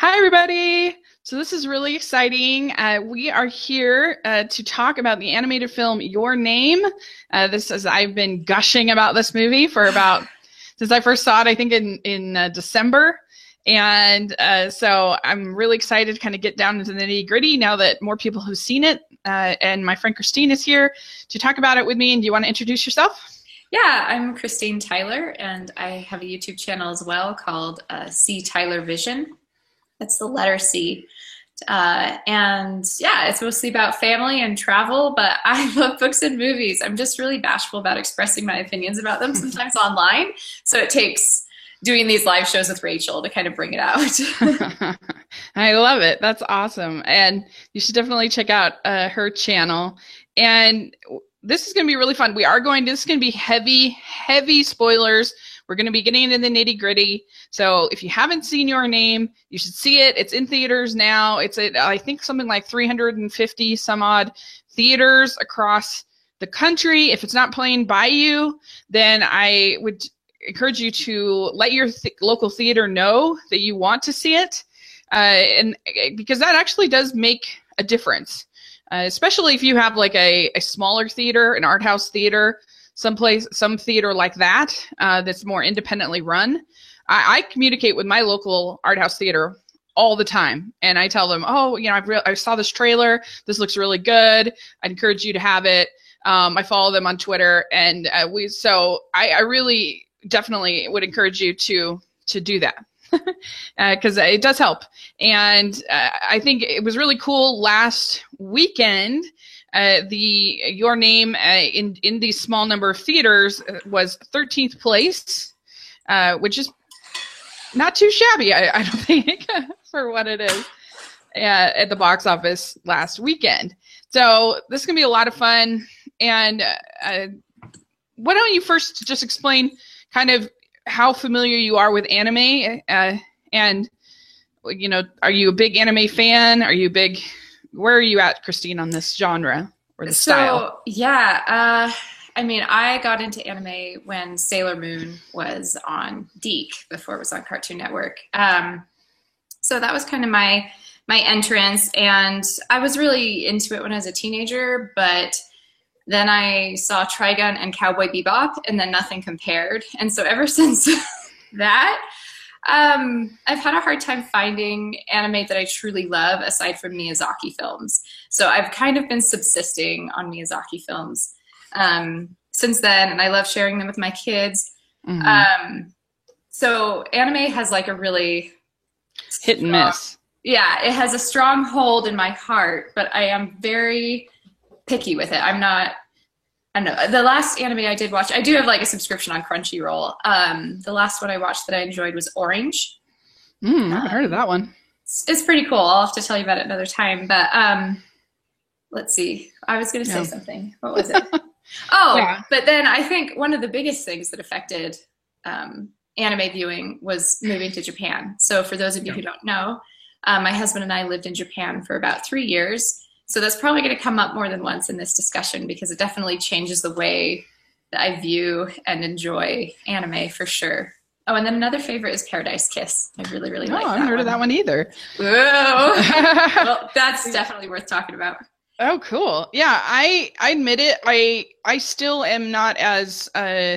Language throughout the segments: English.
Hi, everybody. So, this is really exciting. Uh, we are here uh, to talk about the animated film Your Name. Uh, this is, I've been gushing about this movie for about, since I first saw it, I think in, in uh, December. And uh, so I'm really excited to kind of get down into the nitty gritty now that more people have seen it. Uh, and my friend Christine is here to talk about it with me. And do you want to introduce yourself? Yeah, I'm Christine Tyler, and I have a YouTube channel as well called C Tyler Vision. That's the letter C. Uh, and yeah, it's mostly about family and travel, but I love books and movies. I'm just really bashful about expressing my opinions about them sometimes online. So it takes doing these live shows with Rachel to kind of bring it out. I love it. That's awesome. And you should definitely check out uh, her channel. And this is going to be really fun. We are going, this is going to be heavy, heavy spoilers we're going to be getting into the nitty gritty. So if you haven't seen Your Name, you should see it. It's in theaters now. It's at, I think, something like 350 some odd theaters across the country. If it's not playing by you, then I would encourage you to let your th- local theater know that you want to see it. Uh, and because that actually does make a difference. Uh, especially if you have like a, a smaller theater, an art house theater some place, some theater like that uh, that's more independently run. I, I communicate with my local art house theater all the time. And i tell them oh you know I've re- i saw this trailer. This looks really good. I encourage you to have it. Um, i follow them on twitter and uh, we so I, I, really definitely would encourage you to to do that. Because uh, it does help. And uh, i think it was really cool last weekend uh, the your name uh, in in these small number of theaters uh, was 13th place, uh, which is not too shabby, I, I don't think, for what it is at the box office last weekend. So this is gonna be a lot of fun. And uh, why don't you first just explain kind of how familiar you are with anime and you know, are you a big anime fan? Are you a big where are you at, Christine, on this genre or the style? so, style? Yeah, uh, I mean, I got into anime when Sailor Moon was on DiC before it was on Cartoon Network. Um, so that was kind of my my entrance, and I was really into it when I was a teenager, but then I saw Trigun and Cowboy Bebop, and then nothing compared. And so ever since that, um, I've had a hard time finding anime that I truly love aside from Miyazaki films. So I've kind of been subsisting on Miyazaki films um, since then, and I love sharing them with my kids. Mm-hmm. Um, so anime has like a really hit and strong, miss. Yeah, it has a strong hold in my heart, but I am very picky with it. I'm not I don't know. The last anime I did watch, I do have like a subscription on Crunchyroll. Um, the last one I watched that I enjoyed was Orange. Mm, I haven't heard of that one. It's, it's, pretty cool. I'll have to tell you about it another time. But um, let's see. I was going to say yeah. something. What was it? oh, yeah. but then I think one of the biggest things that affected um, anime viewing was moving to Japan. So for those of you yeah. who don't know, uh, my husband and I lived in Japan for about three years. So that's probably going to come up more than once in this discussion because it definitely changes the way that I view and enjoy anime for sure. Oh, and then another favorite is Paradise Kiss. I really, really like that. oh. I haven't heard one. of that one either. well, that's definitely worth talking about. Oh, cool. Yeah, I I admit it. I I still am not as uh,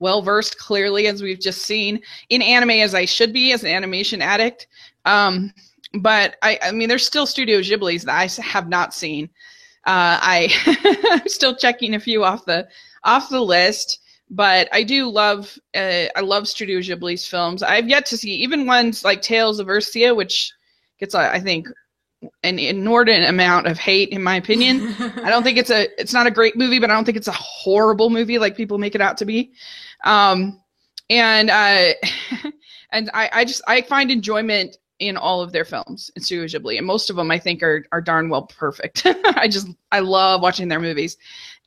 well versed, clearly, as we've just seen in anime as I should be as an animation addict. Um, but I, I mean, there's still Studio Ghibli's that I have not seen. Uh, I I'm still checking a few off the off the list, but I do love uh, I love Studio Ghibli's films. I've yet to see even ones like Tales of Earthsea, which gets I think an inordinate amount of hate in my opinion. I don't think it's a it's not a great movie, but I don't think it's a horrible movie like people make it out to be. Um, and uh, and I, I just I find enjoyment in all of their films in Studio Ghibli, and most of them I think are are darn well perfect. I just I love watching their movies,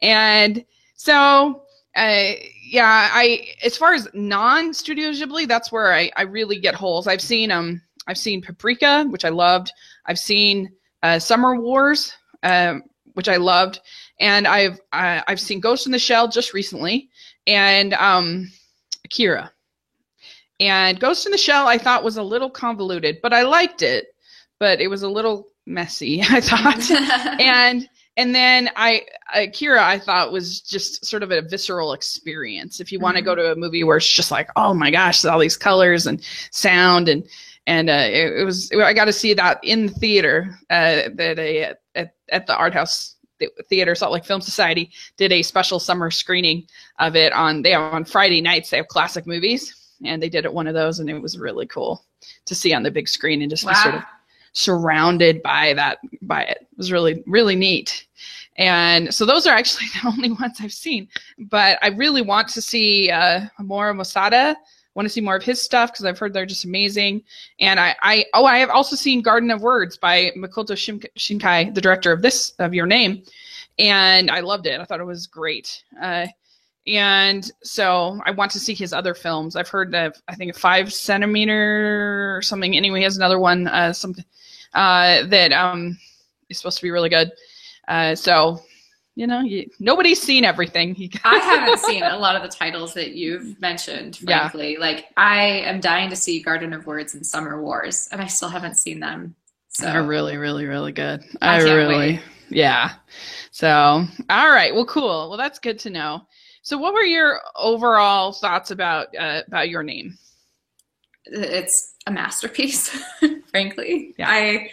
and so uh, yeah, I as far as non Studio Ghibli, that's where I I really get holes. I've seen um I've seen Paprika, which I loved. I've seen uh, Summer Wars, um, which I loved, and I've uh, I've seen Ghost in the Shell just recently, and um Akira And Ghost in the Shell, I thought was a little convoluted, but I liked it. But it was a little messy, I thought. and and then I Akira I thought was just sort of a visceral experience. If you want to Mhm. go to a movie where it's just like, oh my gosh, all these colors and sound and and uh, it, it was I got to see that in the theater uh, that a, at at the art house theater Salt Lake Film Society did a special summer screening of it on they have on Friday nights they have classic movies and they did it one of those and it was really cool to see on the big screen and just be sort of surrounded by that by it. It was really really neat. And so those are actually the only ones I've seen. But I really want to see uh, more of Masada. Want to see more of his stuff because I've heard they're just amazing. And I, I oh I have also seen Garden of Words by Makoto Shinkai, the director of this of Your Name, and I loved it. I thought it was great. Uh, and so I want to see his other films. I've heard of I think a five centimeter or something. Anyway, he has another one, uh, something uh, that um, is supposed to be really good. Uh, so you know, you, nobody's seen everything. I haven't seen a lot of the titles that you've mentioned, Yeah. frankly. Like I am dying to see Garden of Words and Summer Wars, and I still haven't seen them. So They're really, really, really good. I I, really, wait. yeah. So, all right. Well, cool. Well, that's good to know. So, what were your overall thoughts about uh, about your name? it's a masterpiece, frankly. Yeah. I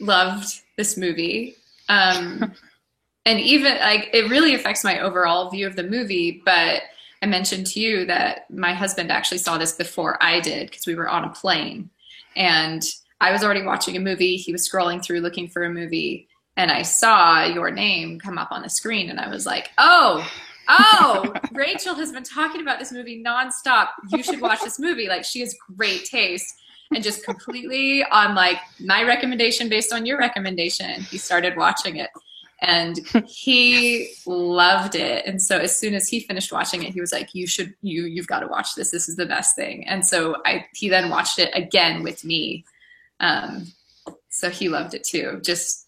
loved this movie. Um, and even like it really affects my overall view of the movie, but I mentioned to you that my husband actually saw this before I did because we were on a plane and I was already watching a movie. He was scrolling through looking for a movie and I saw your name come up on the screen and I was like, oh, oh, Rachel has been talking about this movie nonstop. You should watch this movie. Like she has great taste. And just completely on like my recommendation based on your recommendation, he started watching it. And he loved it. And so as soon as he finished watching it, he was like, You should you you've got to watch this. This is the best thing. And so I he then watched it again with me. Um so he loved it too. Just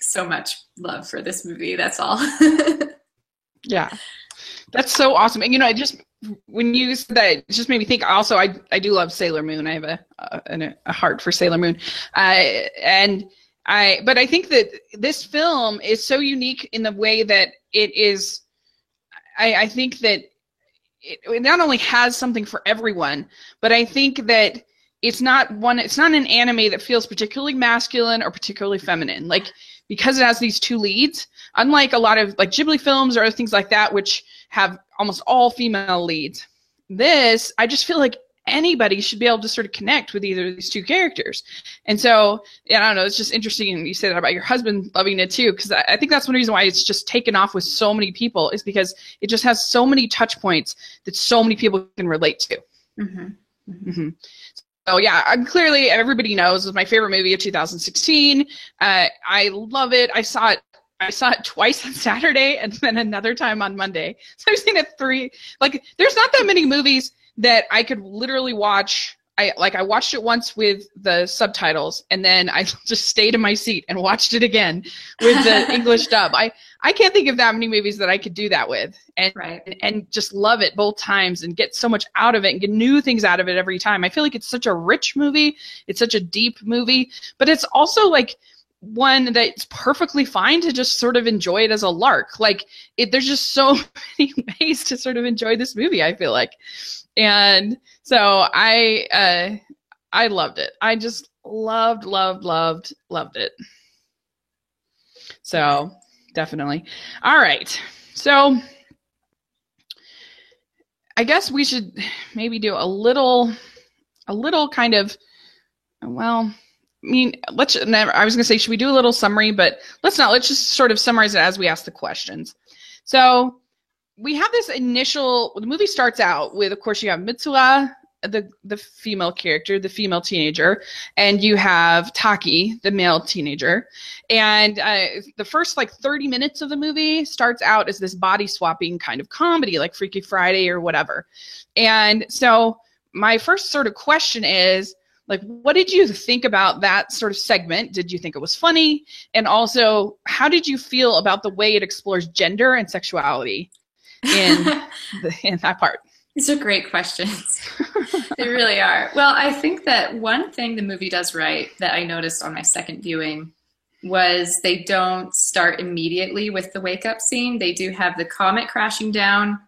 so much love for this movie. That's all. Yeah, that's so awesome. And you know, I just when you said that, it just made me think. Also, I I do love Sailor Moon. I have a a, a heart for Sailor Moon, uh, and I. But I think that this film is so unique in the way that it is. I, I think that it, it not only has something for everyone, but I think that it's not one. It's not an anime that feels particularly masculine or particularly feminine. Like because it has these two leads unlike a lot of like Ghibli films or other things like that, which have almost all female leads, this I just feel like anybody should be able to sort of connect with either of these two characters. And so, yeah, I don't know, it's just interesting. And you say that about your husband loving it too, because I, I think that's one reason why it's just taken off with so many people is because it just has so many touch points that so many people can relate to. hmm hmm So yeah, I'm clearly everybody knows it's my favorite movie of 2016. Uh, I love it. I saw it. I saw it twice on Saturday and then another time on Monday. So I've seen it three. Like, there's not that many movies that I could literally watch. I like I watched it once with the subtitles, and then I just stayed in my seat and watched it again with the English dub. I I can't think of that many movies that I could do that with, and Right. and, just love it both times and get so much out of it and get new things out of it every time. I feel like it's such a rich movie. It's such a deep movie, but it's also like one that's perfectly fine to just sort of enjoy it as a lark. Like it, there's just so many ways to sort of enjoy this movie. I feel like, and so I, uh, I loved it. I just loved, loved, loved, loved it. So definitely. All right. So I guess we should maybe do a little, a little kind of, well, I mean, let's. I was going to say, should we do a little summary? But let's not. Let's just sort of summarize it as we ask the questions. So we have this initial. The movie starts out with, of course, you have Mitsuha, the the female character, the female teenager, and you have Taki, the male teenager. And uh, the first like 30 minutes of the movie starts out as this body swapping kind of comedy, like Freaky Friday or whatever. And so my first sort of question is like what did you think about that sort of segment did you think it was funny and also how did you feel about the way it explores gender and sexuality in the, in that part These are great questions. they really are. Well, I think that one thing the movie does right that I noticed on my second viewing was they don't start immediately with the wake up scene. They do have the comet crashing down,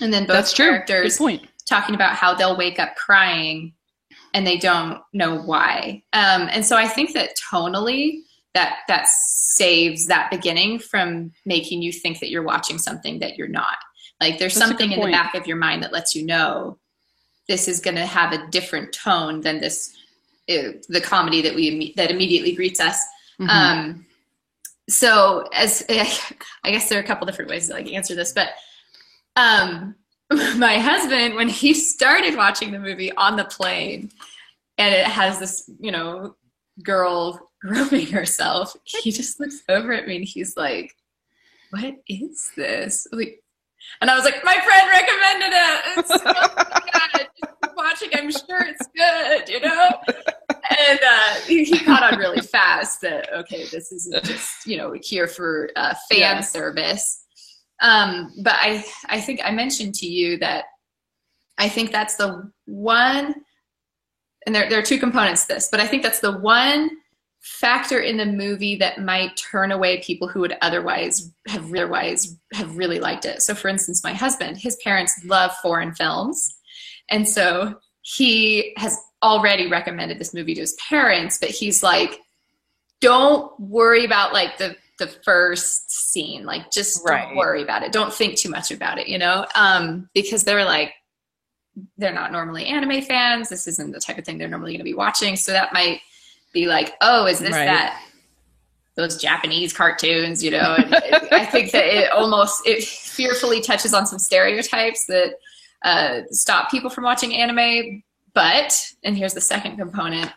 and then both That's characters talking about how they'll wake up crying and they don't know why. Um, and so I think that tonally, that that saves that beginning from making you think that you're watching something that you're not. Like there's That's something in the back of your mind that lets you know this is going to have a different tone than this uh, the comedy that we that immediately greets us. Mhm. Um, so as I guess there are a couple different ways to like answer this, but um, my husband, when he started watching the movie on the plane, and it has this, you know, girl groping herself, he just looks over at me and he's like, "What is this?" Like, and I was like, "My friend recommended it. It's so good. Just watching, I'm sure it's good, you know." and uh, he, he caught on really fast that okay, this isn't just you know here for uh, fan Yeah. service. Um, but I I think I mentioned to you that I think that's the one, and there there are two components to this, but I think that's the one factor in the movie that might turn away people who would otherwise have otherwise have really liked it. So, for instance, my husband, his parents love foreign films, and so he has already recommended this movie to his parents, but he's like, don't worry about like the the first scene. Like just Right. don't worry about it. Don't think too much about it, you know? Um, because they're like they're not normally anime fans. This isn't the type of thing they're normally gonna be watching. So that might be like, oh, is this Right. that those Japanese cartoons, you know? And it- I think that it almost it fearfully touches on some stereotypes that uh, stop people from watching anime. But, and here's the second component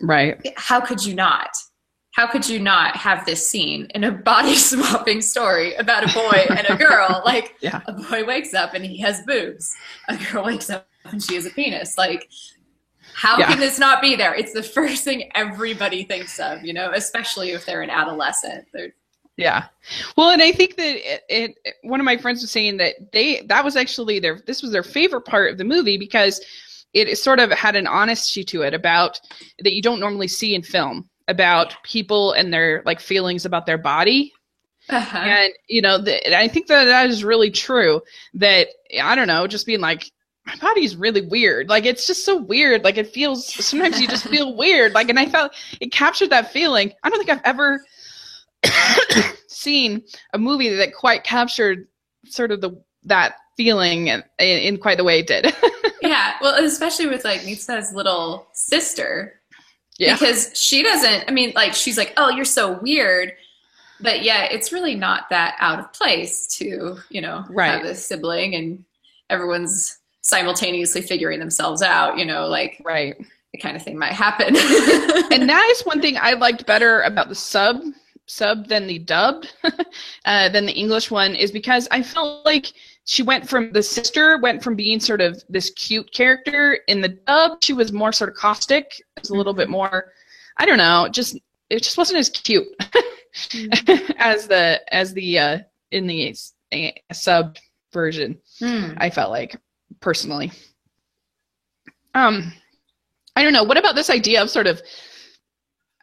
right. how could you not? How could you not have this scene in a body swapping story about a boy and a girl? Like, Yeah. a boy wakes up and he has boobs, a girl wakes up and she has a penis. Like, how Yeah. can this not be there? It's the first thing everybody thinks of, you know, especially if they're an adolescent. They're, Yeah. Well, and I think that it, it, one of my friends was saying that they that was actually their this was their favorite part of the movie because it sort of had an honesty to it about that you don't normally see in film about people and their like feelings about their body uh-huh. and you know the, i think that that is really true that i don't know just being like my body's really weird. Like it's just so weird. Like it feels sometimes you just feel weird. Like and i felt it captured that feeling. I don't think i've ever seen a movie that quite captured sort of the that feeling in, in quite the way it did. Yeah. Well, especially with like Mitsu's little sister, yeah. Because she doesn't i mean like she's like oh you're so weird. But yeah it's really not that out of place to you know Right. have a sibling and everyone's simultaneously figuring themselves out you know like right. the kind of thing might happen. And that is one thing I liked better about the sub sub than the dubbed uh, than the English one is because I felt like she went from the sister went from being sort of this cute character in the dub she was more sort of caustic it was a little bit more I don't know just it just wasn't as cute as the as the uh, in the uh, sub version Hmm. I felt like personally. Um, I don't know. What about this idea of sort of,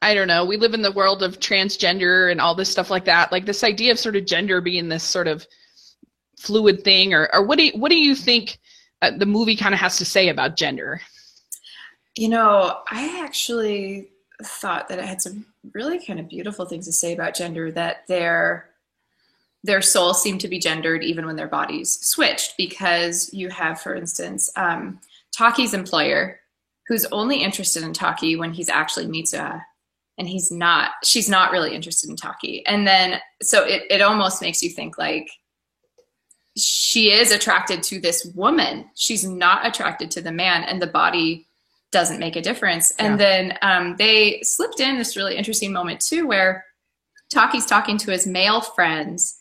I don't know. We live in the world of transgender and all this stuff like that. Like this idea of sort of gender being this sort of fluid thing, or or what do you, what do you think uh, the movie kind of has to say about gender? you know i actually thought that it had some really kind of beautiful things to say about gender that their their soul seemed to be gendered even when their bodies switched because you have for instance um, taki's employer who's only interested in taki when he's actually mitsuha and he's not she's not really interested in taki. And then so it, it almost makes you think like she is attracted to this woman. She's not attracted to the man and the body doesn't make a difference. And then um, they slipped in this really interesting moment too, where Taki's talking to his male friends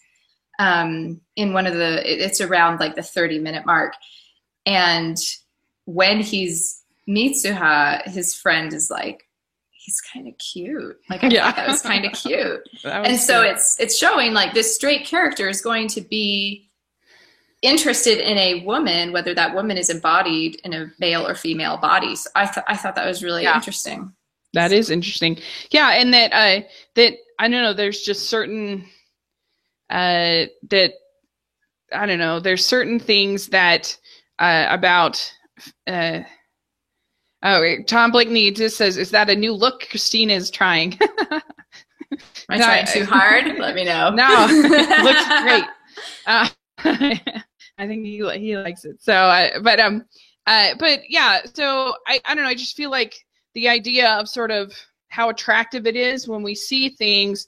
um, in one of the. It's around like the thirty minute mark, and when he's Mitsuha, his friend is like, he's kind of cute. Like I Yeah. thought that was kind of cute and was so it's it's showing like this straight character is going to be interested in a woman, whether that woman is embodied in a male or female body. So I thought I thought that was really Yeah. interesting. That is interesting. Yeah, and that uh that I don't know, there's just certain uh that I don't know, there's certain things that uh about uh Oh, Tom Blakeney just says, "Is that a new look Christine is trying?" Am I No, trying too hard? Let me know. No, looks great. Uh, I think he he likes it. So, uh, but um, uh, but yeah. So I I don't know. I just feel like the idea of sort of how attractive it is when we see things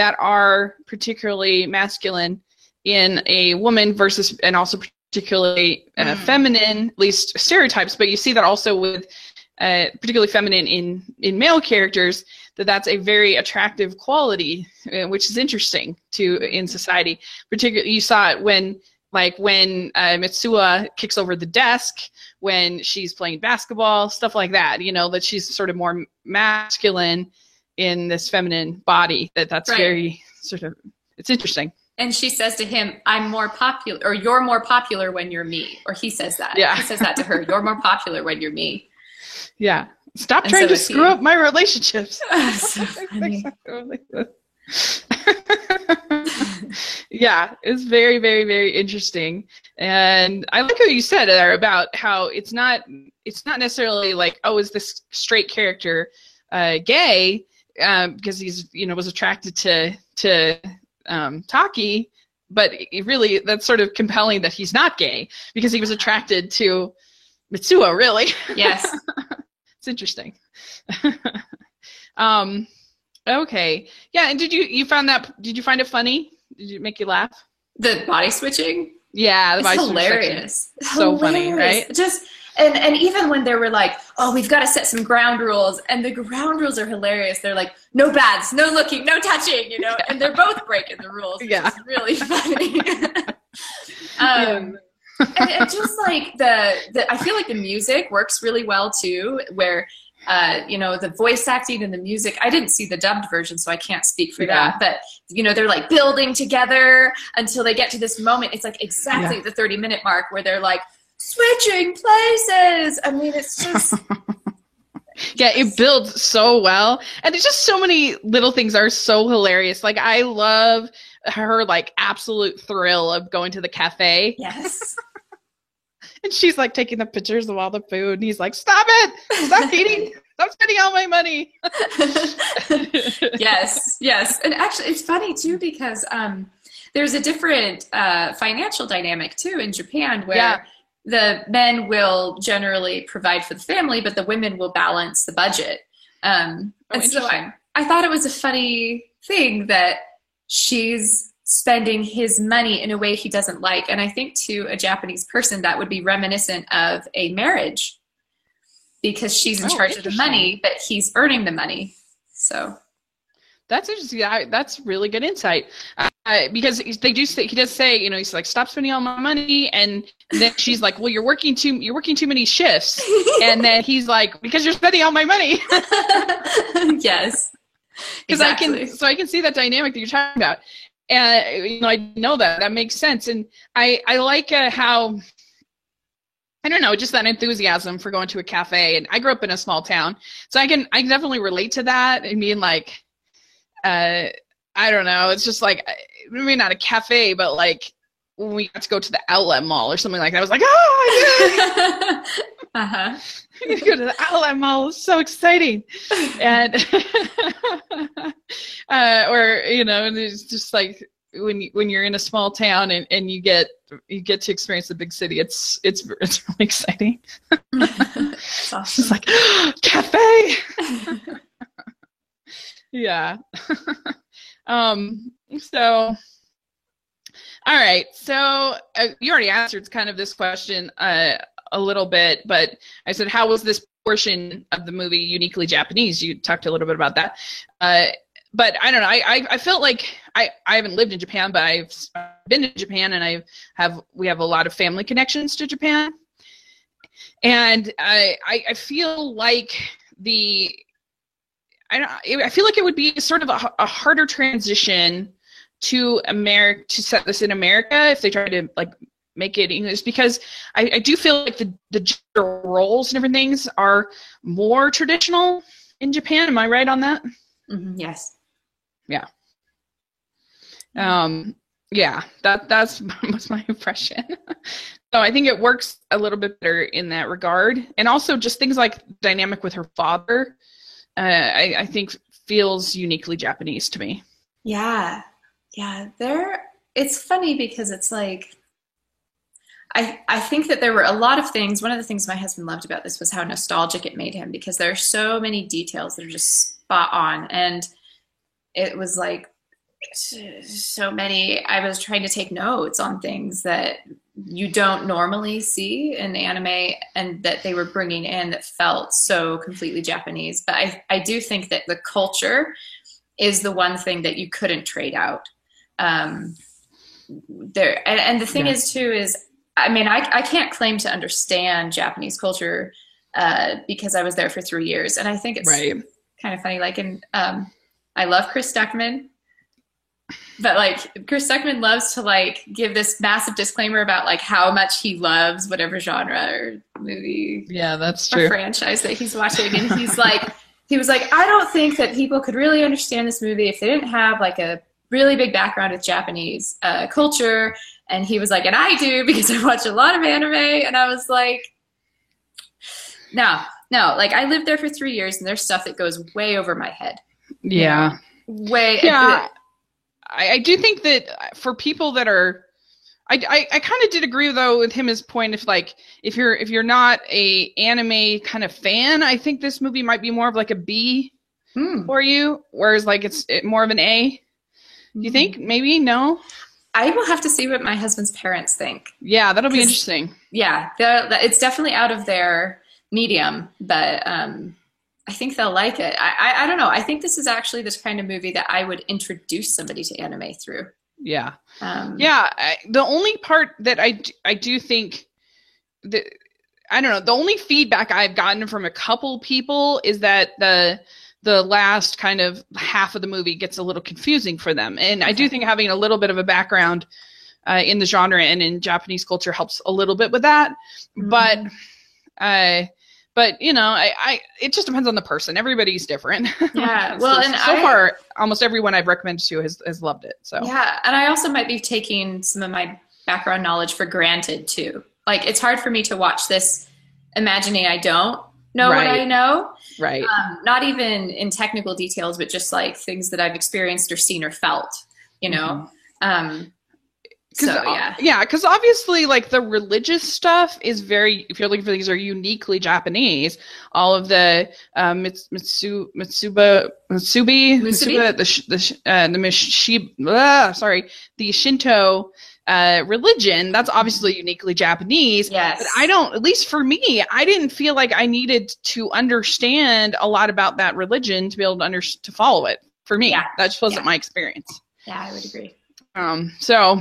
that are particularly masculine in a woman versus and also particularly uh, Mm. feminine, at least stereotypes. But you see that also with uh, particularly feminine in in male characters that that's a very attractive quality, uh, which is interesting to in society. Particularly, you saw it when like when uh, Mitsuha kicks over the desk when she's playing basketball, stuff like that. You know that she's sort of more masculine in this feminine body. That that's Right. very sort of it's interesting. And she says to him, I'm more popular, or you're more popular when you're me. Or he says that. Yeah. He says that to her. You're more popular when you're me. Yeah, stop And trying so to is he. screw up my relationships. so yeah, it's very, very, very interesting. And I like what you said there about how it's not it's not necessarily like, oh, is this straight character uh, gay? Um, because he's you know was attracted to to um, Taki, but really that's sort of compelling that he's not gay because he was attracted to Mitsuo. Really, Yes. it's interesting. um, okay, yeah. And did you you found that? Did you find it funny? Did it make you laugh? The body switching. Yeah, the It's body hilarious. So funny, right? Just and and even when they were like, "Oh, we've got to set some ground rules," and the ground rules are hilarious. They're like, "No baths, no looking, no touching," you know, and they're both breaking the rules. Yeah. is really funny. um, and, and just like the, the, I feel like the music works really well too, where. Uh, you know the voice acting and the music. I didn't see the dubbed version, so I can't speak for Yeah. that. But you know they're like building together until they get to this moment. It's like exactly the thirty minute mark where they're like switching places. I mean, it's just Yeah, it builds so well, and there's just so many little things are so hilarious. Like I love her like absolute thrill of going to the cafe, yes, and she's like taking the pictures of all the food, and he's like, "Stop it! Stop eating! Stop spending all my money!" yes, yes. And actually, it's funny too because um, there's a different uh, financial dynamic too in Japan where Yeah. The men will generally provide for the family, but the women will balance the budget. Um, Oh, and so. I, I thought it was a funny thing that she's spending his money in a way he doesn't like. And I think to a Japanese person, that would be reminiscent of a marriage because she's in Oh, charge of the money, but he's earning the money. So That's interesting. I, that's really good insight. Uh, because they do say, he does say, you know, he's like, stop spending all my money, and then she's like, well, you're working too, you're working too many shifts, and then he's like, because you're spending all my money. yes. because I can so I can see that dynamic that you're talking about, and you know I know that that makes sense, and I I like uh, how I don't know just that enthusiasm for going to a cafe, and I grew up in a small town, so I can I can definitely relate to that. I mean like, uh, I don't know, it's just like maybe not a cafe, but like when we got to go to the outlet mall or something like that, I was like, oh, uh huh. I get to go to the outlet mall. It's so exciting. and uh, or you know, and it's just like when you, when you're in a small town and, and you get you get to experience the big city. It's it's it's really exciting. It's It's awesome. like cafe. Yeah. um. So. All right. So uh, you already answered kind of this question uh, a little bit, but I said, how was this portion of the movie uniquely Japanese? You talked a little bit about that. Uh, but I don't know. I, I, I felt like I, I haven't lived in Japan, but I've been to Japan and I have we have a lot of family connections to Japan. And I, I, I feel like the I don't I feel like it would be sort of a, a harder transition to America to set this in America if they try to like make it English because I, I do feel like the the gender roles and different things are more traditional in Japan. Am I right on that? Mm-hmm, yes. Yeah. Um. Yeah. That that's was my impression. so I think it works a little bit better in that regard, and also just things like dynamic with her father. Uh, I, I think feels uniquely Japanese to me. Yeah. Yeah. There. It's funny because it's like I, I think that there were a lot of things. One of the things my husband loved about this was how nostalgic it made him because there are so many details that are just spot on. And it was like so many. I was trying to take notes on things that you don't normally see in anime and that they were bringing in that felt so completely Japanese. But I, I do think that the culture is the one thing that you couldn't trade out. Um, there and, and the thing yeah. is too is I mean, I, I can't claim to understand Japanese culture uh, because I was there for three years, and I think it's right. kind of funny. Like, and um, I love Chris Stuckman, but like Chris Stuckman loves to like give this massive disclaimer about like how much he loves whatever genre or movie, yeah, that's true, franchise that he's watching, and he's like, he was like, I don't think that people could really understand this movie if they didn't have like a really big background with Japanese uh, culture and he was like, and I do because I watch a lot of anime. And I was like, no, no, like I lived there for three years and there's stuff that goes way over my head. Yeah. way. Yeah. I, I do think that for people that are, I, I, I kind of did agree though with him his point if like if you're if you're not a anime kind of fan I think this movie might be more of like a B hmm. for you whereas like it's it, more of an A. Do you hmm. think maybe no? I will have to see what my husband's parents think. Yeah, that'll be interesting. Yeah, it's definitely out of their medium, but um, I think they'll like it. I, I, I don't know. I think this is actually this kind of movie that I would introduce somebody to anime through. Yeah, um, yeah. I, the only part that I I do think that I don't know. The only feedback I've gotten from a couple people is that the the last kind of half of the movie gets a little confusing for them. And I do think having a little bit of a background uh, in the genre and in Japanese culture helps a little bit with that. Mm-hmm. But, uh, but you know, I, I, it just depends on the person. Everybody's different. Yeah. well, so, and so I, far, almost everyone I've recommended to has has loved it. So yeah, and I also might be taking some of my background knowledge for granted too. Like it's hard for me to watch this imagining I don't know right. what I know. Right. Um, not even in technical details, but just like things that I've experienced or seen or felt, you know? Mm-hmm. Um, so, yeah. Yeah, because obviously, like the religious stuff is very. If you're looking for these, are uniquely Japanese. All of the um, Mitsu, Mitsuba, Mitsubi, Mitsuba, the the uh, the Mishi, uh, sorry, the Shinto uh, religion, that's obviously uniquely Japanese. Yes. But I don't, at least for me, I didn't feel like I needed to understand a lot about that religion to be able to under to follow it. For me, yeah. that just wasn't yeah. my experience. Yeah, I would agree. Um, so,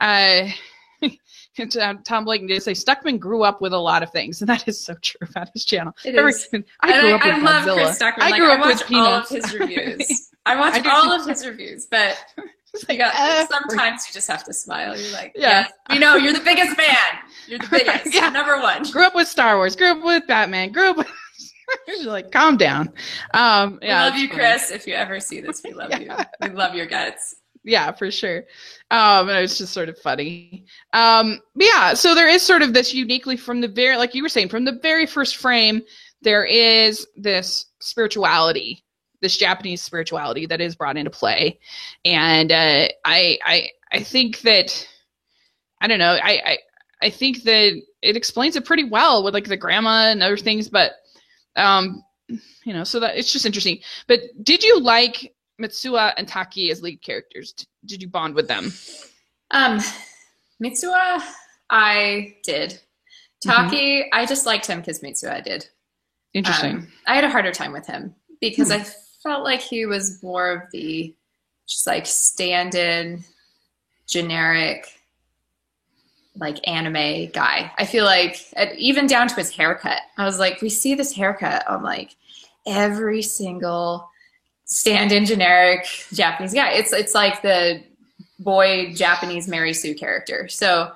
uh, Tom Blake did say Stuckman grew up with a lot of things, and that is so true about his channel. It is. I grew up I, with I love Godzilla. Chris Stuckman. I grew up I with all of his reviews. I watched all of his reviews, but like, uh, sometimes you just have to smile. You're like, yeah, you know, you're the biggest fan. You're the biggest. yeah. number one. Grew up with Star Wars. Grew up with Batman. Grew up with. Like, calm down. Um, yeah, we love you, funny. Chris. If you ever see this, we love yeah. you. We love your guts. Yeah, for sure. Um, and it's just sort of funny. Um, yeah, so there is sort of this uniquely from the very, like you were saying, from the very first frame, there is this spirituality this Japanese spirituality that is brought into play, and uh, I I I think that I don't know I, I I think that it explains it pretty well with like the grandma and other things, but um you know so that it's just interesting. But did you like Mitsuha and Taki as lead characters? Did you bond with them? Um, Mitsuha, I did. Taki, mm-hmm. I just liked him because Mitsuha did. Interesting. Um, I had a harder time with him because hmm. I felt like he was more of the just like stand-in generic like anime guy. I feel like even down to his haircut. I was like, we see this haircut on like every single stand-in generic Japanese guy. It's it's like the boy Japanese Mary Sue character. So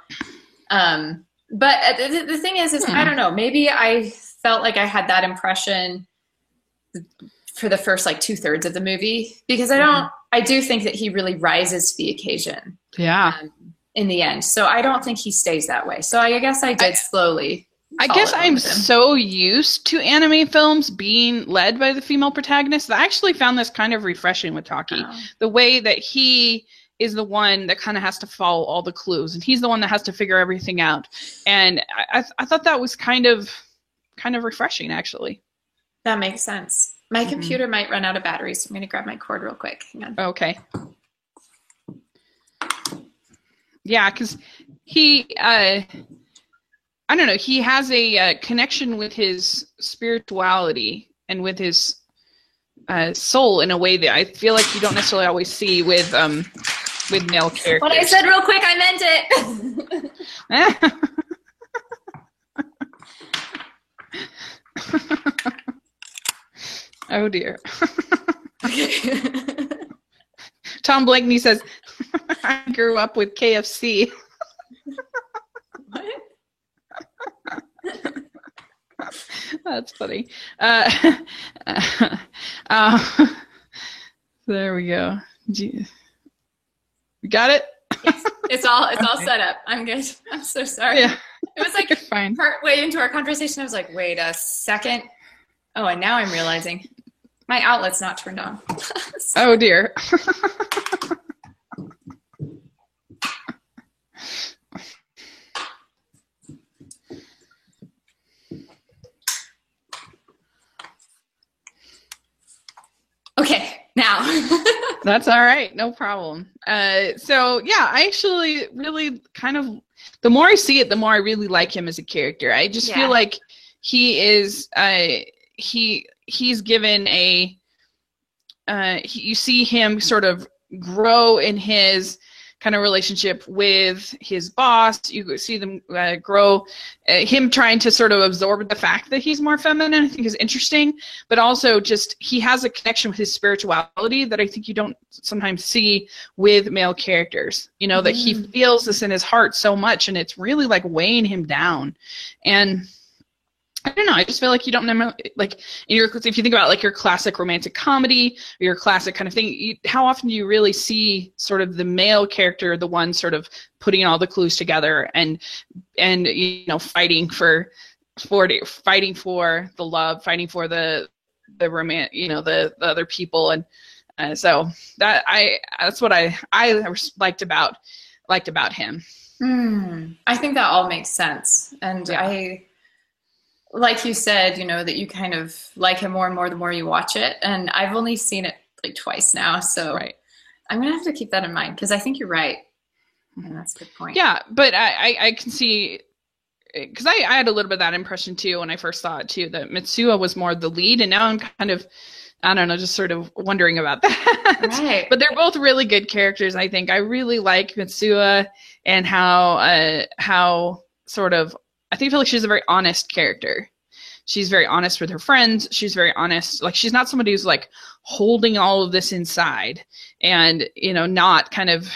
Um, but uh, the, the thing is, is Hmm. I don't know. Maybe I felt like I had that impression for the first like two thirds of the movie because I don't. I do think that he really rises to the occasion Yeah. um, in the end. So I don't think he stays that way. So I guess I did I- slowly. I guess I'm so used to anime films being led by the female protagonist that I actually found this kind of refreshing with Taki. Oh. The way that he is the one that kind of has to follow all the clues, and he's the one that has to figure everything out. And I, I, I thought that was kind of, kind of refreshing, actually. That makes sense. My Mhm. computer might run out of battery, so I'm going to grab my cord real quick. Hang on. Okay. Yeah, because he, uh, I don't know, he has a uh, connection with his spirituality and with his uh, soul in a way that I feel like you don't necessarily always see with um with male characters. What I said real quick, I meant it. oh dear. Tom Blakeney says, "I grew up with KFC." what? That's funny. Uh, uh, there we go. You got it? It's all it's all Okay. set up. I'm good. I'm so sorry. Yeah, It was like fine. part way into our conversation. I was like, wait a second. Oh, and now I'm realizing my outlet's not turned on. Oh dear. Okay, now. That's all right. No problem. Uh, so yeah, I actually really kind of the more I see it, the more I really like him as a character. I just Yeah. feel like he is uh, he he's given a uh, he, you see him sort of grow in his kind of relationship with his boss. You see them uh, grow, uh, him trying to sort of absorb the fact that he's more feminine. I think is interesting, but also just he has a connection with his spirituality that I think you don't sometimes see with male characters. You know that he Mm. feels this in his heart so much, and it's really like weighing him down. And I don't know. I just feel like you don't know, like in your if you think about like your classic romantic comedy or your classic kind of thing. You, how often do you really see sort of the male character, the one sort of putting all the clues together and and you know fighting for for fighting for the love, fighting for the the romance, you know, the the other people, and uh, so that I that's what I I liked about liked about him. Hmm. I think that all makes sense. And Yeah. I, like you said, you know, that you kind of like him more and more the more you watch it. And I've only seen it like twice now. So Right. I'm going to have to keep that in mind because I think you're right. And that's a good point. Yeah, but I, I, I can see because I, I had a little bit of that impression too when I first saw it too that Mitsuha was more the lead, and now I'm kind of I don't know, just sort of wondering about that. Right. but they're both really good characters. I think I really like Mitsuha and how uh, how sort of I think I feel like she's a very honest character. She's very honest with her friends. She's very honest. Like she's not somebody who's like holding all of this inside and you know not kind of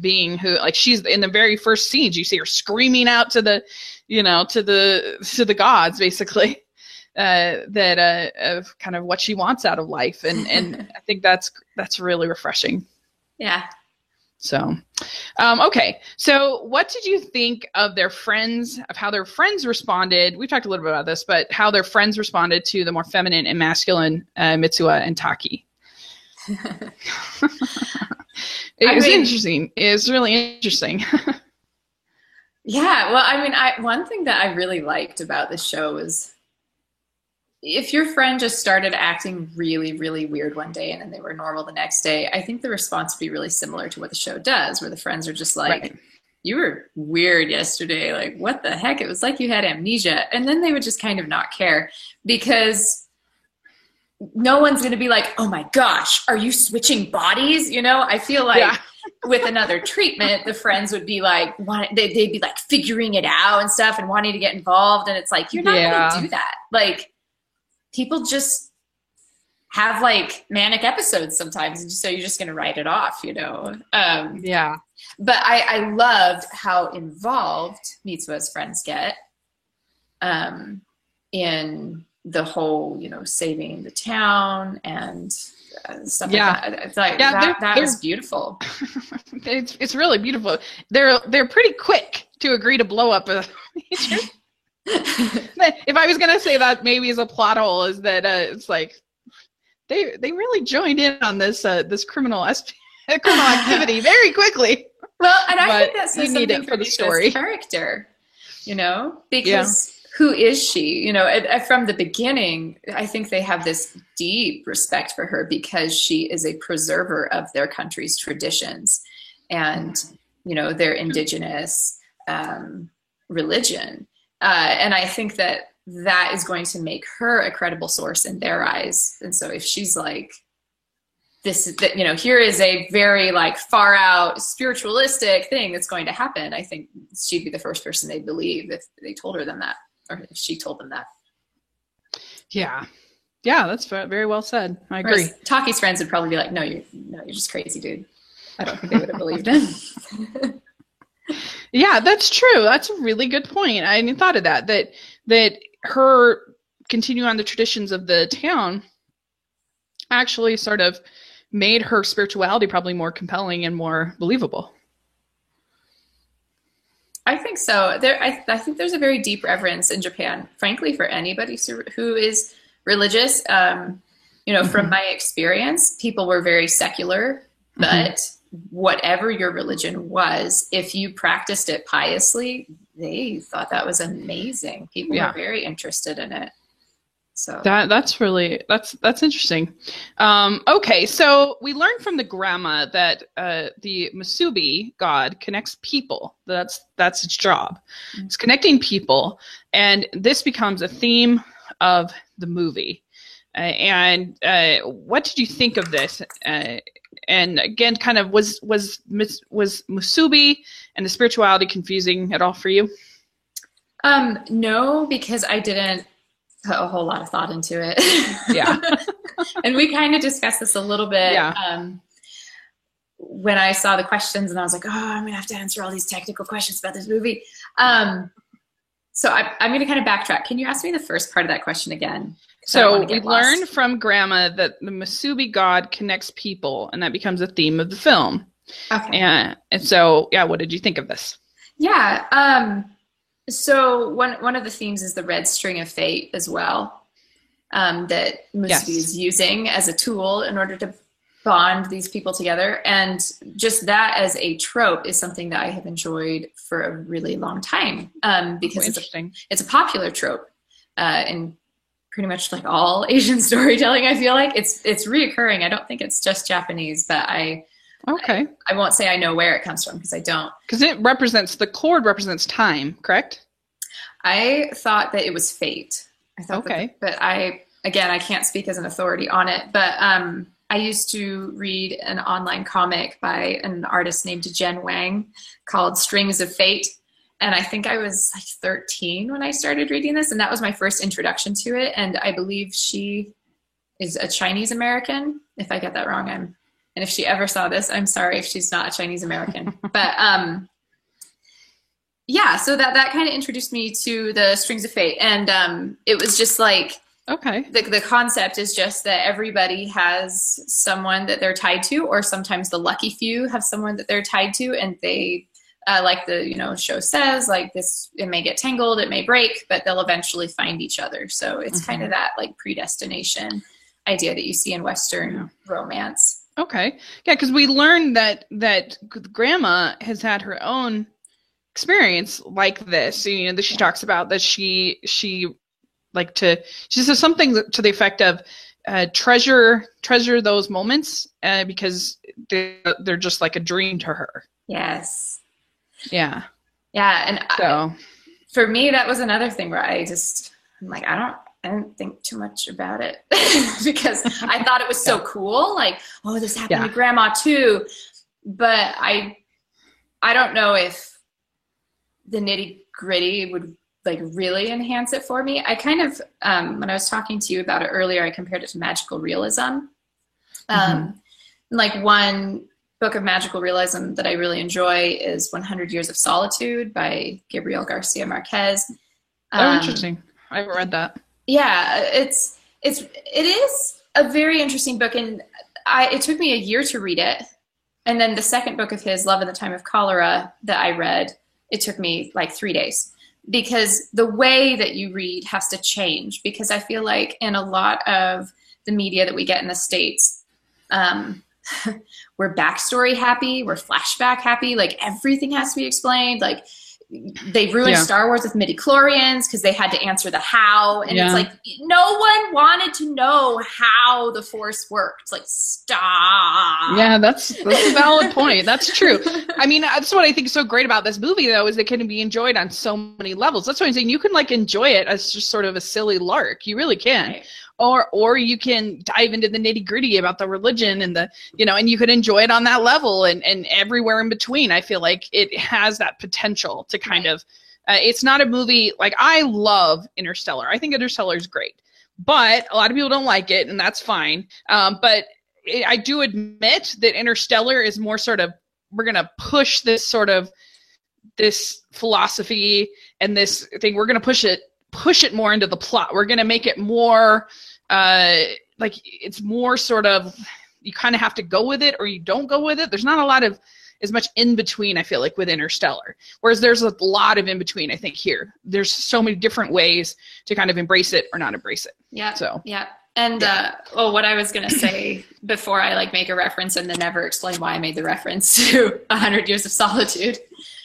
being who like she's in the very first scenes you see her screaming out to the you know to the to the gods basically uh that uh of kind of what she wants out of life and and i think that's that's really refreshing yeah. So um okay. So what did you think of their friends of how their friends responded? We've talked a little bit about this but how their friends responded to the more feminine and masculine uh, mitsuha and taki. It was mean- interesting. It's really interesting. Yeah, well, I mean, I one thing that I really liked about this show was if your friend just started acting really, really weird one day and then they were normal the next day, I think the response would be really similar to what the show does, where the friends are just like, Right. "You were weird yesterday. Like, what the heck? It was like you had amnesia," and then they would just kind of not care because no one's going to be like, "Oh my gosh, are you switching bodies?" You know, I feel like Yeah. with another treatment, the friends would be like, want, they, they'd be like figuring it out and stuff and wanting to get involved. And it's like, you're not Yeah. going to do that. Like, people just have like manic episodes sometimes, and so you're just gonna write it off, you know. Um, yeah. But I, I loved how involved mitsuo's friends get um, in the whole, you know, saving the town and uh, stuff Yeah. like that. It's like Yeah, that, they're- that they're- was beautiful. it's it's really beautiful. They're they're pretty quick to agree to blow up a. if I was gonna say that maybe as a plot hole is that uh, it's like they they really joined in on this uh, this criminal SP, criminal activity very quickly. Well, and I But think that says need something for the story. character, you know, because who is she? You know, from the beginning, I think they have this deep respect for her because she is a preserver of their country's traditions and, you know, their indigenous um, religion. Uh, and I think that that is going to make her a credible source in their eyes. And so if she's like, this is that you know here is a very like far out spiritualistic thing that's going to happen i think she'd be the first person they'd believe if they told her them that or if she told them that Yeah, yeah, that's very well said. I agree. Whereas Taki's friends would probably be like no you're no you're just crazy dude i don't think they would have believed him Yeah, that's true. That's a really good point. I hadn't thought of that. That that her continue on the traditions of the town actually sort of made her spirituality probably more compelling and more believable. I think so. There, I, I think there's a very deep reverence in Japan, frankly, for anybody who- who is religious. Um, you know, from Mhm. my experience, people were very secular, but whatever your religion was, if you practiced it piously, they thought that was amazing. People Yeah. were very interested in it. So That that's really that's that's interesting. Um, okay, so we learned from the grandma that uh, the Musubi god connects people. That's that's its job. It's connecting people, and this becomes a theme of the movie. Uh, and uh, what did you think of this? And again, kind of was was was Musubi and the spirituality confusing at all for you? um, no, because I didn't put a whole lot of thought into it. Yeah. and we kind of discussed this a little bit Yeah. um, when I saw the questions, and I was like, "Oh, I'm gonna have to answer all these technical questions about this movie." Um, so I, I'm gonna kind of backtrack. Can you ask me the first part of that question again? 'Cause I don't So we learned from Grandma that the Musubi god connects people, and that becomes a theme of the film. Okay. And, and so, yeah, what did you think of this? Yeah. Um, so one one of the themes is the red string of fate as well, um, that Musubi Yes. is using as a tool in order to bond these people together, and just that as a trope is something that I have enjoyed for a really long time um, because it's a, it's a popular trope uh, in pretty much like all Asian storytelling. I feel like it's it's reoccurring. I don't think it's just Japanese, but I Okay, I won't say I know where it comes from because I don't. because it represents the cord represents time, correct? I thought that it was fate. I thought that- Okay. but I again I can't speak as an authority on it. But um, I used to read an online comic by an artist named Jen Wang called Strings of Fate. And I think I was like 13 when I started reading this, and that was my first introduction to it. And I believe she is a Chinese American. If I get that wrong, I'm and if she ever saw this, I'm sorry if she's not a Chinese American. but um, yeah, so that that kind of introduced me to the Strings of Fate, and um, it was just like Okay, the the concept is just that everybody has someone that they're tied to, or sometimes the lucky few have someone that they're tied to, and they. Uh, like the you know show says, like this, it may get tangled, it may break, but they'll eventually find each other. So it's kind of that like predestination idea that you see in Western romance. okay, yeah, because we learned that that Grandma has had her own experience like this. You know, that she Yeah. talks about that she she like to she says something to the effect of uh, treasure treasure those moments uh, because they're, they're just like a dream to her. Yes, Yeah. yeah, and I, So for me that was another thing where i just i'm like i don't i didn't think too much about it because i thought it was so cool like oh this happened Yeah. to grandma too but i i don't know if the nitty gritty would like really enhance it for me. I kind of um, when I was talking to you about it earlier, I compared it to magical realism. Um, mm-hmm. Like one book of magical realism that I really enjoy is 100 Years of Solitude by Gabriel Garcia Marquez. Oh, um, interesting. I haven't read that. Yeah, it's it's it is a very interesting book, and I it took me a year to read it, and then the second book of his, Love in the Time of Cholera, that I read, it took me like three days because the way that you read has to change. Because I feel like in a lot of the media that we get in the states. Um, we're backstory happy, we're flashback happy, like everything has to be explained. Like they ruined yeah. Star Wars with midi-chlorians because they had to answer the how, and yeah. it's like no one wanted to know how the Force worked. like stop. Yeah, that's that's a valid point. That's true. I mean, that's what I think is so great about this movie, though, is it can be enjoyed on so many levels. That's what I'm saying you can like enjoy it as just sort of a silly lark. You really can. Right or or you can dive into the nitty gritty about the religion and the you know and you could enjoy it on that level and and everywhere in between. I feel like it has that potential to kind right. of uh, it's not a movie like i love interstellar. I think interstellar is great but a lot of people don't like it and that's fine. Um, but it, i do admit that interstellar is more sort of we're going to push this sort of this philosophy and this thing. We're going to push it push it more into the plot. We're going to make it more uh, like it's more sort of you kind of have to go with it or you don't go with it. There's not a lot of as much in between I feel like with Interstellar. Whereas there's a lot of in between I think here. There's so many different ways to kind of embrace it or not embrace it. Yeah. So yeah. And yeah. uh, well, what I was gonna say before I like make a reference and then never explain why I made the reference to A Hundred Years of Solitude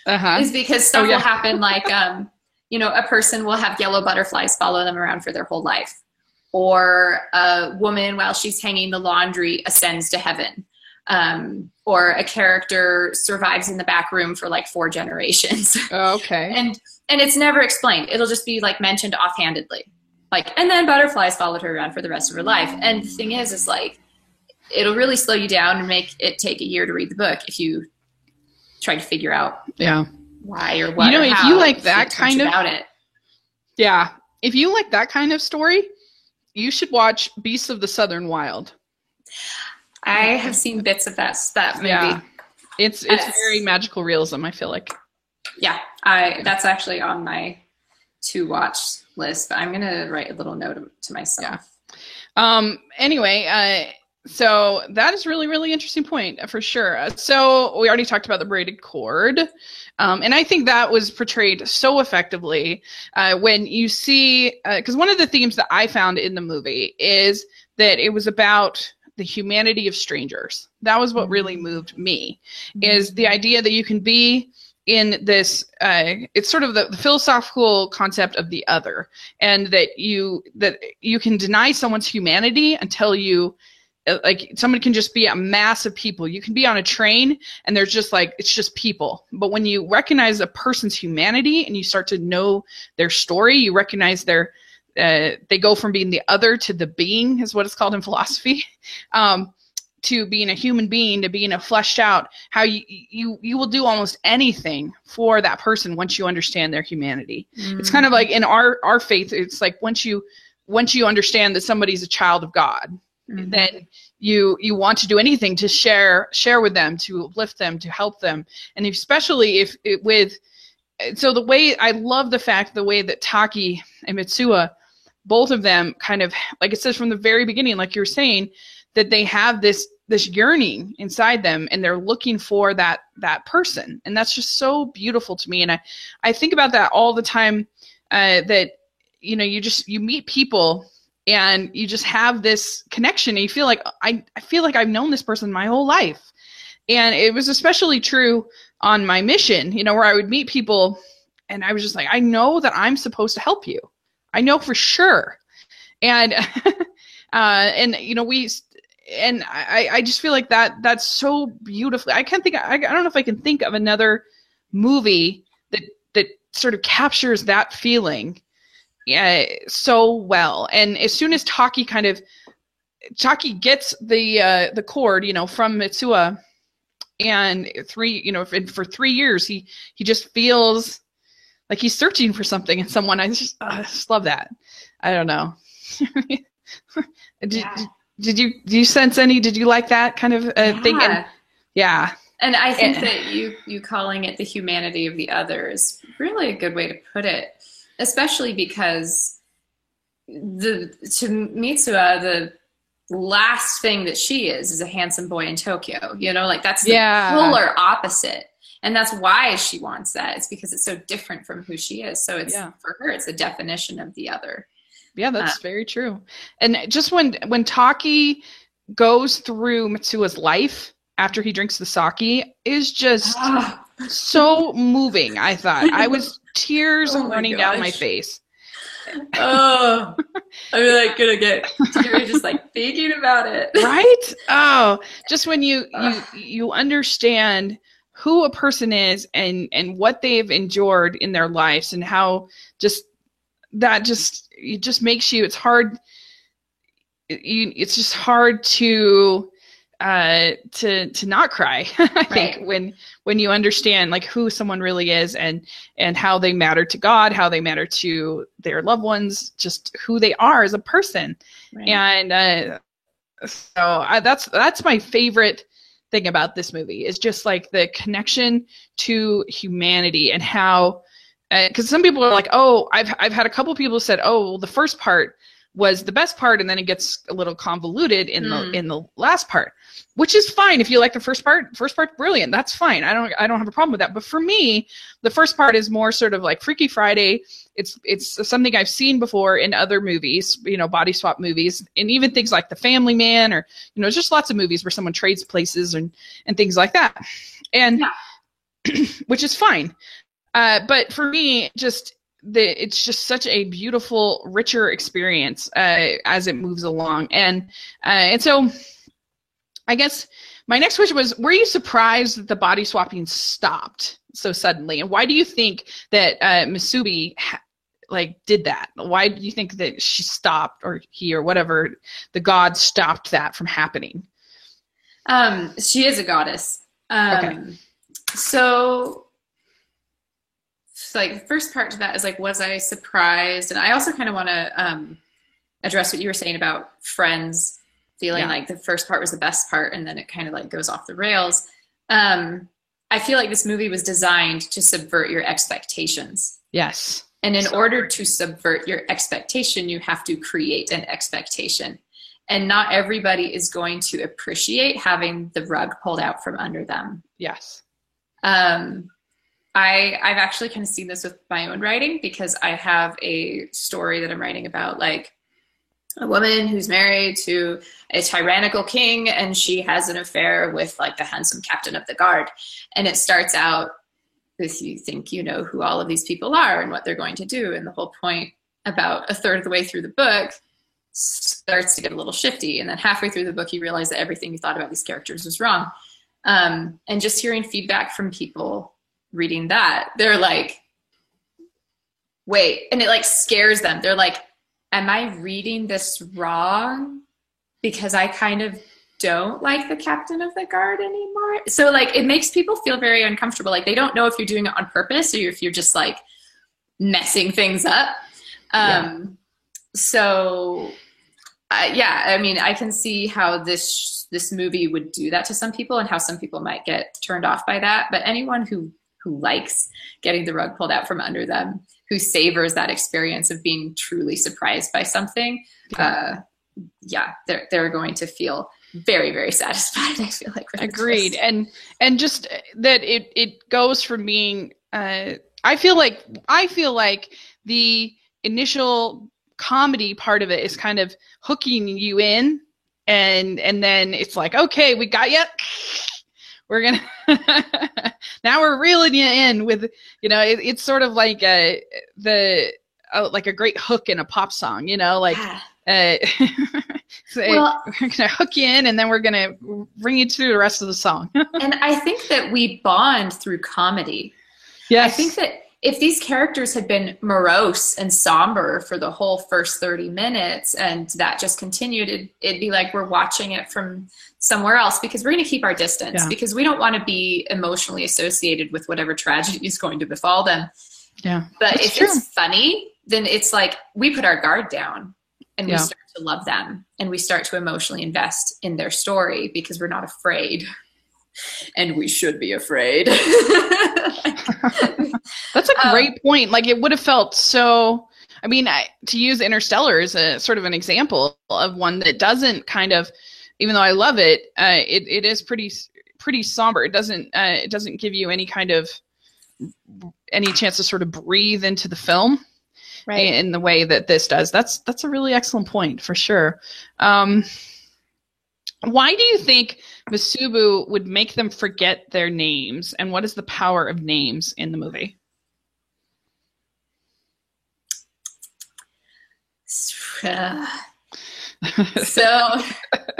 uh-huh. is because stuff oh, yeah. will happen like um, you know a person will have yellow butterflies follow them around for their whole life or a woman while she's hanging the laundry ascends to heaven um, or a character survives in the back room for like four generations. Oh, okay. And and it's never explained. It'll just be like mentioned offhandedly. Like and then butterflies followed her around for the rest of her life. And the thing is is like it'll really slow you down and make it take a year to read the book if you try to figure out yeah. why or what you know if you like that kind of about it. Yeah. If you like that kind of story you should watch Beasts of the Southern Wild. I have seen bits of that that movie. Yeah. It's it's yes. very magical realism, I feel like. Yeah, I that's actually on my to watch list. But I'm gonna write a little note to myself. Yeah. Um. Anyway, uh, so that is really really interesting point for sure. So we already talked about the braided cord. Um, and I think that was portrayed so effectively uh, when you see, because uh, one of the themes that I found in the movie is that it was about the humanity of strangers. That was what really mm-hmm. moved me, is the idea that you can be in this uh, it's sort of the, the, philosophical concept of the other and that you that you can deny someone's humanity until you uh, like somebody can just be a mass of people. You can be on a train and there's just like it's just people. But when you recognize a person's humanity and you start to know their story, you recognize their uh, they go from being the other to the being is what it's called in philosophy. Um, to being a human being to being a fleshed out how you you you will do almost anything for that person once you understand their humanity mm-hmm. it's kind of like in our our faith it's like once you once you understand that somebody's a child of god mm-hmm. then you you want to do anything to share share with them to uplift them to help them. And especially if it, with so the way i love the fact the way that taki and mitsuha both of them kind of like it says from the very beginning like you're saying that they have this this yearning inside them and they're looking for that that person. And that's just so beautiful to me. And i i think about that all the time uh, that you know you just you meet people and you just have this connection and you feel like I, I feel like I've known this person my whole life. And it was especially true on my mission, you know, where I would meet people and I was just like, I know that I'm supposed to help you. I know for sure. And uh, and you know, we and I, I just feel like that that's so beautifully I can't think I, I don't know if I can think of another movie that that sort of captures that feeling yeah, so well. And as soon as Taki kind of Taki gets the uh, the cord, you know, from Mitsuha, and three, you know, for, for three years he he just feels like he's searching for something in someone. I just, uh, I just love that. I don't know. did, yeah. did, you did you sense any? Did you like that kind of uh, yeah. thing? And, yeah. And I think that you you calling it the humanity of the other is really a good way to put it, especially because the to Mitsuha the last thing that she is is a handsome boy in Tokyo. You know, like that's the yeah. polar opposite. And that's why she wants that. It's because it's so different from who she is. So it's yeah. for her, it's a definition of the other. Yeah, that's uh, very true. And just when when Taki goes through Mitsuha's life after he drinks the sake is just uh, so moving. I thought I was tears oh running gosh. down my face. oh, I'm like gonna get teary just like thinking about it. right? Oh, just when you you you understand who a person is and and what they've endured in their lives and how just that just it just makes you it's hard you, it's just hard to uh to to not cry i right. think when when you understand like who someone really is and and how they matter to god how they matter to their loved ones just who they are as a person right. and uh so I, that's that's my favorite thing about this movie is just like the connection to humanity and how because uh, some people are like oh i've i've had a couple people said oh well, the first part was the best part and then it gets a little convoluted in mm. the hmm. in the last part which is fine if you like the first part first part brilliant that's fine i don't i don't have a problem with that but for me the first part is more sort of like freaky friday it's it's something i've seen before in other movies you know body swap movies and even things like the family man or you know just lots of movies where someone trades places and and things like that and yeah. which is fine uh, but for me just the it's just such a beautiful, richer experience uh, as it moves along, and uh, and so I guess my next question was: Were you surprised that the body swapping stopped so suddenly, and why do you think that uh, Musubi ha- like did that? Why do you think that she stopped, or he, or whatever the god stopped that from happening? Um, she is a goddess. Um, okay. So like the first part to that is like, was I surprised? And I also kind of want to um, address what you were saying about friends feeling yeah. like the first part was the best part and then it kind of like goes off the rails. Um, I feel like this movie was designed to subvert your expectations. Yes. And in so. order to subvert your expectation, you have to create an expectation. And not everybody is going to appreciate having the rug pulled out from under them. Yes. Um, I I've actually kind of seen this with my own writing because I have a story that I'm writing about like a woman who's married to a tyrannical king and she has an affair with like the handsome captain of the guard. And it starts out with you think you know who all of these people are and what they're going to do. And the whole point about a third of the way through the book starts to get a little shifty. And then halfway through the book you realize that everything you thought about these characters was wrong. Um, and just hearing feedback from people reading that, they're like, wait, and it like scares them. They're like, am I reading this wrong? Because I kind of don't like the captain of the guard anymore. So like it makes people feel very uncomfortable. Like they don't know if you're doing it on purpose or if you're just like messing things up. Um, yeah. so uh, yeah, I mean, I can see how this this movie would do that to some people and how some people might get turned off by that. But anyone who who likes getting the rug pulled out from under them, who savors that experience of being truly surprised by something, uh, yeah, they're they're going to feel very very satisfied. I feel like agreed, and and just that it it goes from being. Uh, I feel like I feel like the initial comedy part of it is kind of hooking you in and and then it's like okay we got you we're gonna now we're reeling you in with you know it, it's sort of like a the uh, like a great hook in a pop song you know like uh, so well, we're gonna hook you in and then we're gonna bring you to the rest of the song. And i think that we bond through comedy. Yeah i think that if these characters had been morose and somber for the whole first 30 minutes and that just continued it'd, it'd be like we're watching it from somewhere else because we're going to keep our distance yeah. because we don't want to be emotionally associated with whatever tragedy is going to befall them Yeah. But That's if true. it's funny, then it's like we put our guard down and Yeah. we start to love them and we start to emotionally invest in their story because we're not afraid. And we should be afraid. That's a Um, great point. Like it would have felt so. I mean, I, to use Interstellar as a sort of an example of one that doesn't kind of, even though I love it, uh, it it is pretty pretty somber. It doesn't uh, it doesn't give you any kind of any chance to sort of breathe into the film right. in the way that this does. That's that's a really excellent point for sure. Um, why do you think Masubu would make them forget their names, and what is the power of names in the movie? so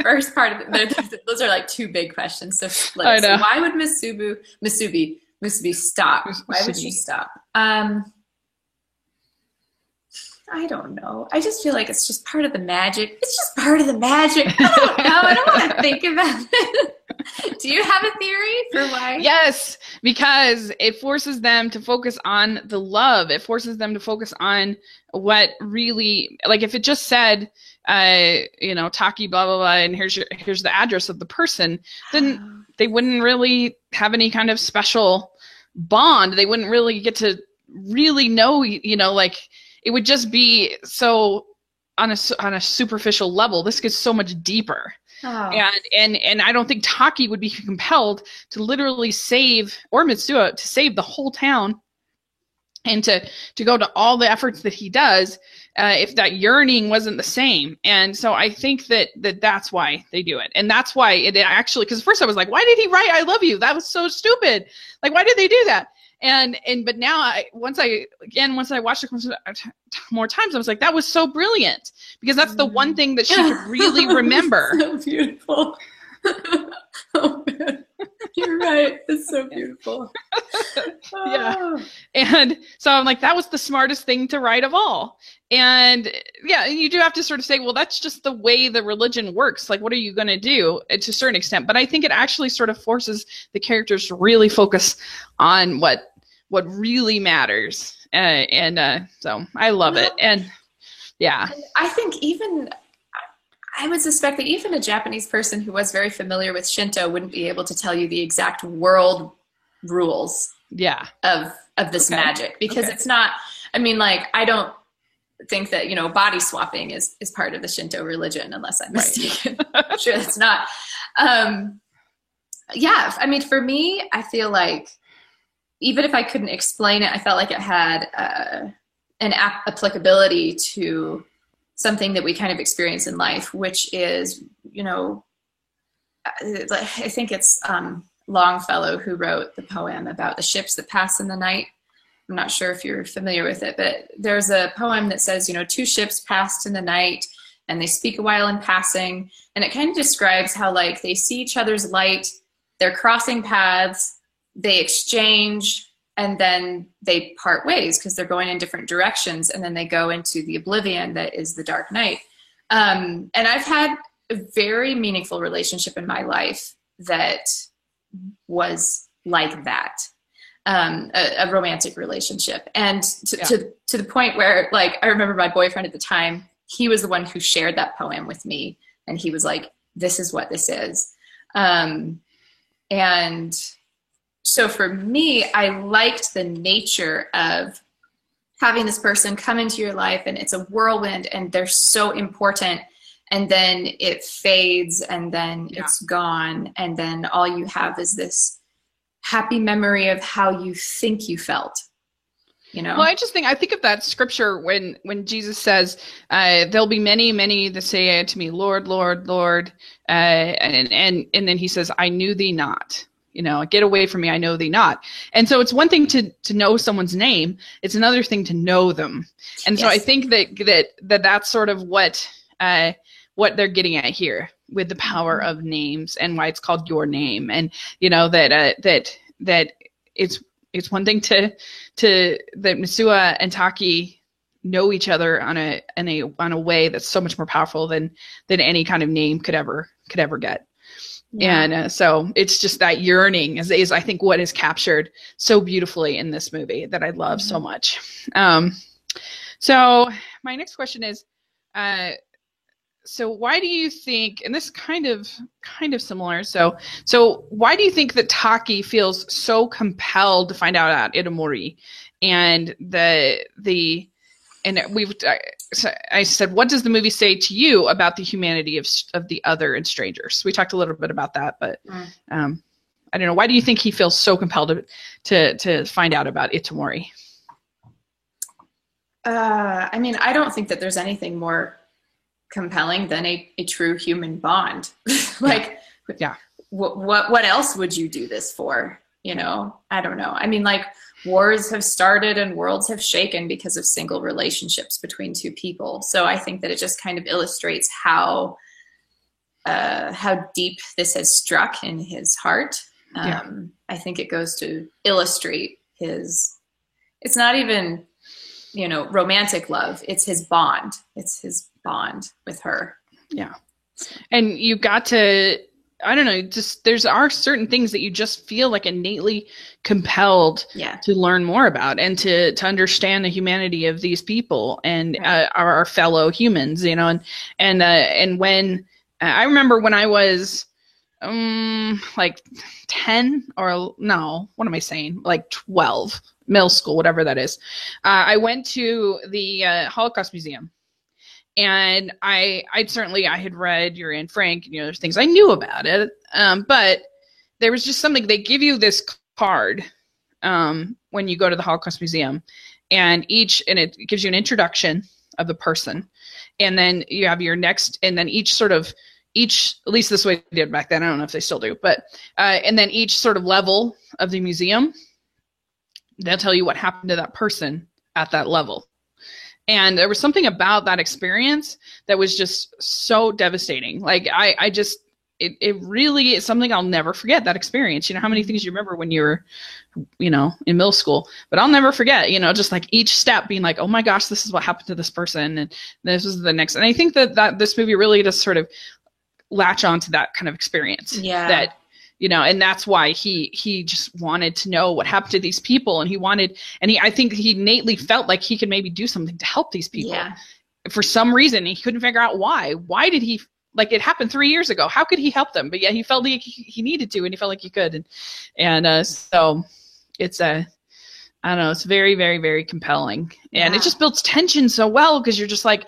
first part of there- those are like two big questions. So, know. so why would Masubu Masubi Masubi stop? Why would she stop? Um, I don't know. I just feel like it's just part of the magic. It's just part of the magic. I don't know. I don't want to think about it. Do you have a theory for why? Yes, because it forces them to focus on the love. It forces them to focus on what really, like, if it just said, uh, you know, Taki, blah blah blah, and here's your here's the address of the person, then they wouldn't really have any kind of special bond. They wouldn't really get to really know, you know, like it would just be so on a on a superficial level. This gets so much deeper. Oh. and and and I don't think Taki would be compelled to literally save or Mitsuha to save the whole town and to to go to all the efforts that he does uh, if that yearning wasn't the same. And so I think that that that's why they do it. And that's why it actually because first I was like why did he write I love you? That was so stupid. Like why did they do that and and but now I once I again once I watched it uh, more times I was like that was so brilliant because that's the one mm. thing that she could really remember so beautiful. oh man, you're right. It's so beautiful. Yeah. Oh. And so I'm like, that was the smartest thing to write of all. And yeah, you do have to sort of say, well, that's just the way the religion works. Like, what are you going to do to a certain extent? But I think it actually sort of forces the characters to really focus on what what really matters. Uh, and uh, so I love it. And yeah, And I think even I would suspect that even a Japanese person who was very familiar with Shinto wouldn't be able to tell you the exact world rules yeah, of of this Okay. magic because Okay. it's not I mean like I don't think that you know body swapping is is part of the Shinto religion unless I'm Right. mistaken. I'm sure it's not. Um yeah, I mean for me I feel like even if I couldn't explain it I felt like it had uh, an ap- applicability to something that we kind of experience in life which is you know uh, I think it's um, Longfellow who wrote the poem about the ships that pass in the night. I'm not sure if you're familiar with it, but there's a poem that says, you know, two ships passed in the night and they speak a while in passing. And it kind of describes how, like, they see each other's light, they're crossing paths, they exchange, and then they part ways because they're going in different directions. And then they go into the oblivion that is the dark night. Um, and I've had a very meaningful relationship in my life that was like that um, a, a romantic relationship. And to, Yeah. to, to the point where like i remember my boyfriend at the time he was the one who shared that poem with me. And he was like this is what this is. Um, and so for me i liked the nature of having this person come into your life and it's a whirlwind and they're so important. And then it fades and then Yeah. it's gone. And then all you have is this happy memory of how you think you felt you know Well, I just think I think of that scripture when when Jesus says, uh, "There'll be many, many that say to me, Lord, Lord, Lord," uh, and and and then he says, "I knew thee not." You know, get away from me, I know thee not. And so it's one thing to to know someone's name; it's another thing to know them. And so I think that that that that's sort of what uh, what they're getting at here with the power of names and why it's called your name, and you know that uh, that that it's it's one thing to to that Mitsuha and Taki know each other on a in a on a way that's so much more powerful than than any kind of name could ever could ever get. Yeah. And uh, so it's just that yearning is, is, I think, what is captured so beautifully in this movie that I love mm-hmm. so much. Um, so my next question is, uh, so why do you think and this kind of kind of similar so so why do you think that taki feels so compelled to find out about itomori and the the and we've I, I said what does the movie say to you about the humanity of of the other and strangers? We talked a little bit about that but mm. um i don't know. Why do you think he feels so compelled to to, to find out about itomori uh, I mean, I don't think that there's anything more compelling than a, a true human bond. like, yeah. What, what what else would you do this for? You know, I don't know. I mean, like wars have started and worlds have shaken because of single relationships between two people. So I think that it just kind of illustrates how uh, how deep this has struck in his heart. Um, yeah. I think it goes to illustrate his. It's not even, you know, romantic love. It's his bond. It's his bond with her. Yeah. And you got to I don't know, just there's are certain things that you just feel like innately compelled yeah. to learn more about and to to understand the humanity of these people and right. uh, our, our, fellow humans, you know, and and uh, and when uh, I remember when I was um like 10 or no, what am I saying? Like 12, middle school, whatever that is. Uh, I went to the uh, Holocaust Museum and I I certainly I had read Yuri and Frank, and you know, there's things I knew about it, um, but there was just something they give you this card um, when you go to the Holocaust Museum, and each and it gives you an introduction of the person, and then you have your next, and then each sort of each at least this way they did back then. I don't know if they still do, but uh, and then each sort of level of the museum, they'll tell you what happened to that person at that level. And there was something about that experience that was just so devastating. Like I, I just it, it really is something I'll never forget that experience. You know, how many things you remember when you were, you know, in middle school, but I'll never forget, you know, just like each step being like, oh my gosh, this is what happened to this person. And this is the next. And I think that, that this movie really does sort of latch on to that kind of experience. Yeah. That you know and that's why he he just wanted to know what happened to these people and he wanted and he i think he innately felt like he could maybe do something to help these people yeah. for some reason he couldn't figure out why why did he like it happened three years ago how could he help them but yeah he felt like he, he needed to and he felt like he could and and uh, so it's a I don't know. It's very, very, very compelling, and yeah. it just builds tension so well because you're just like,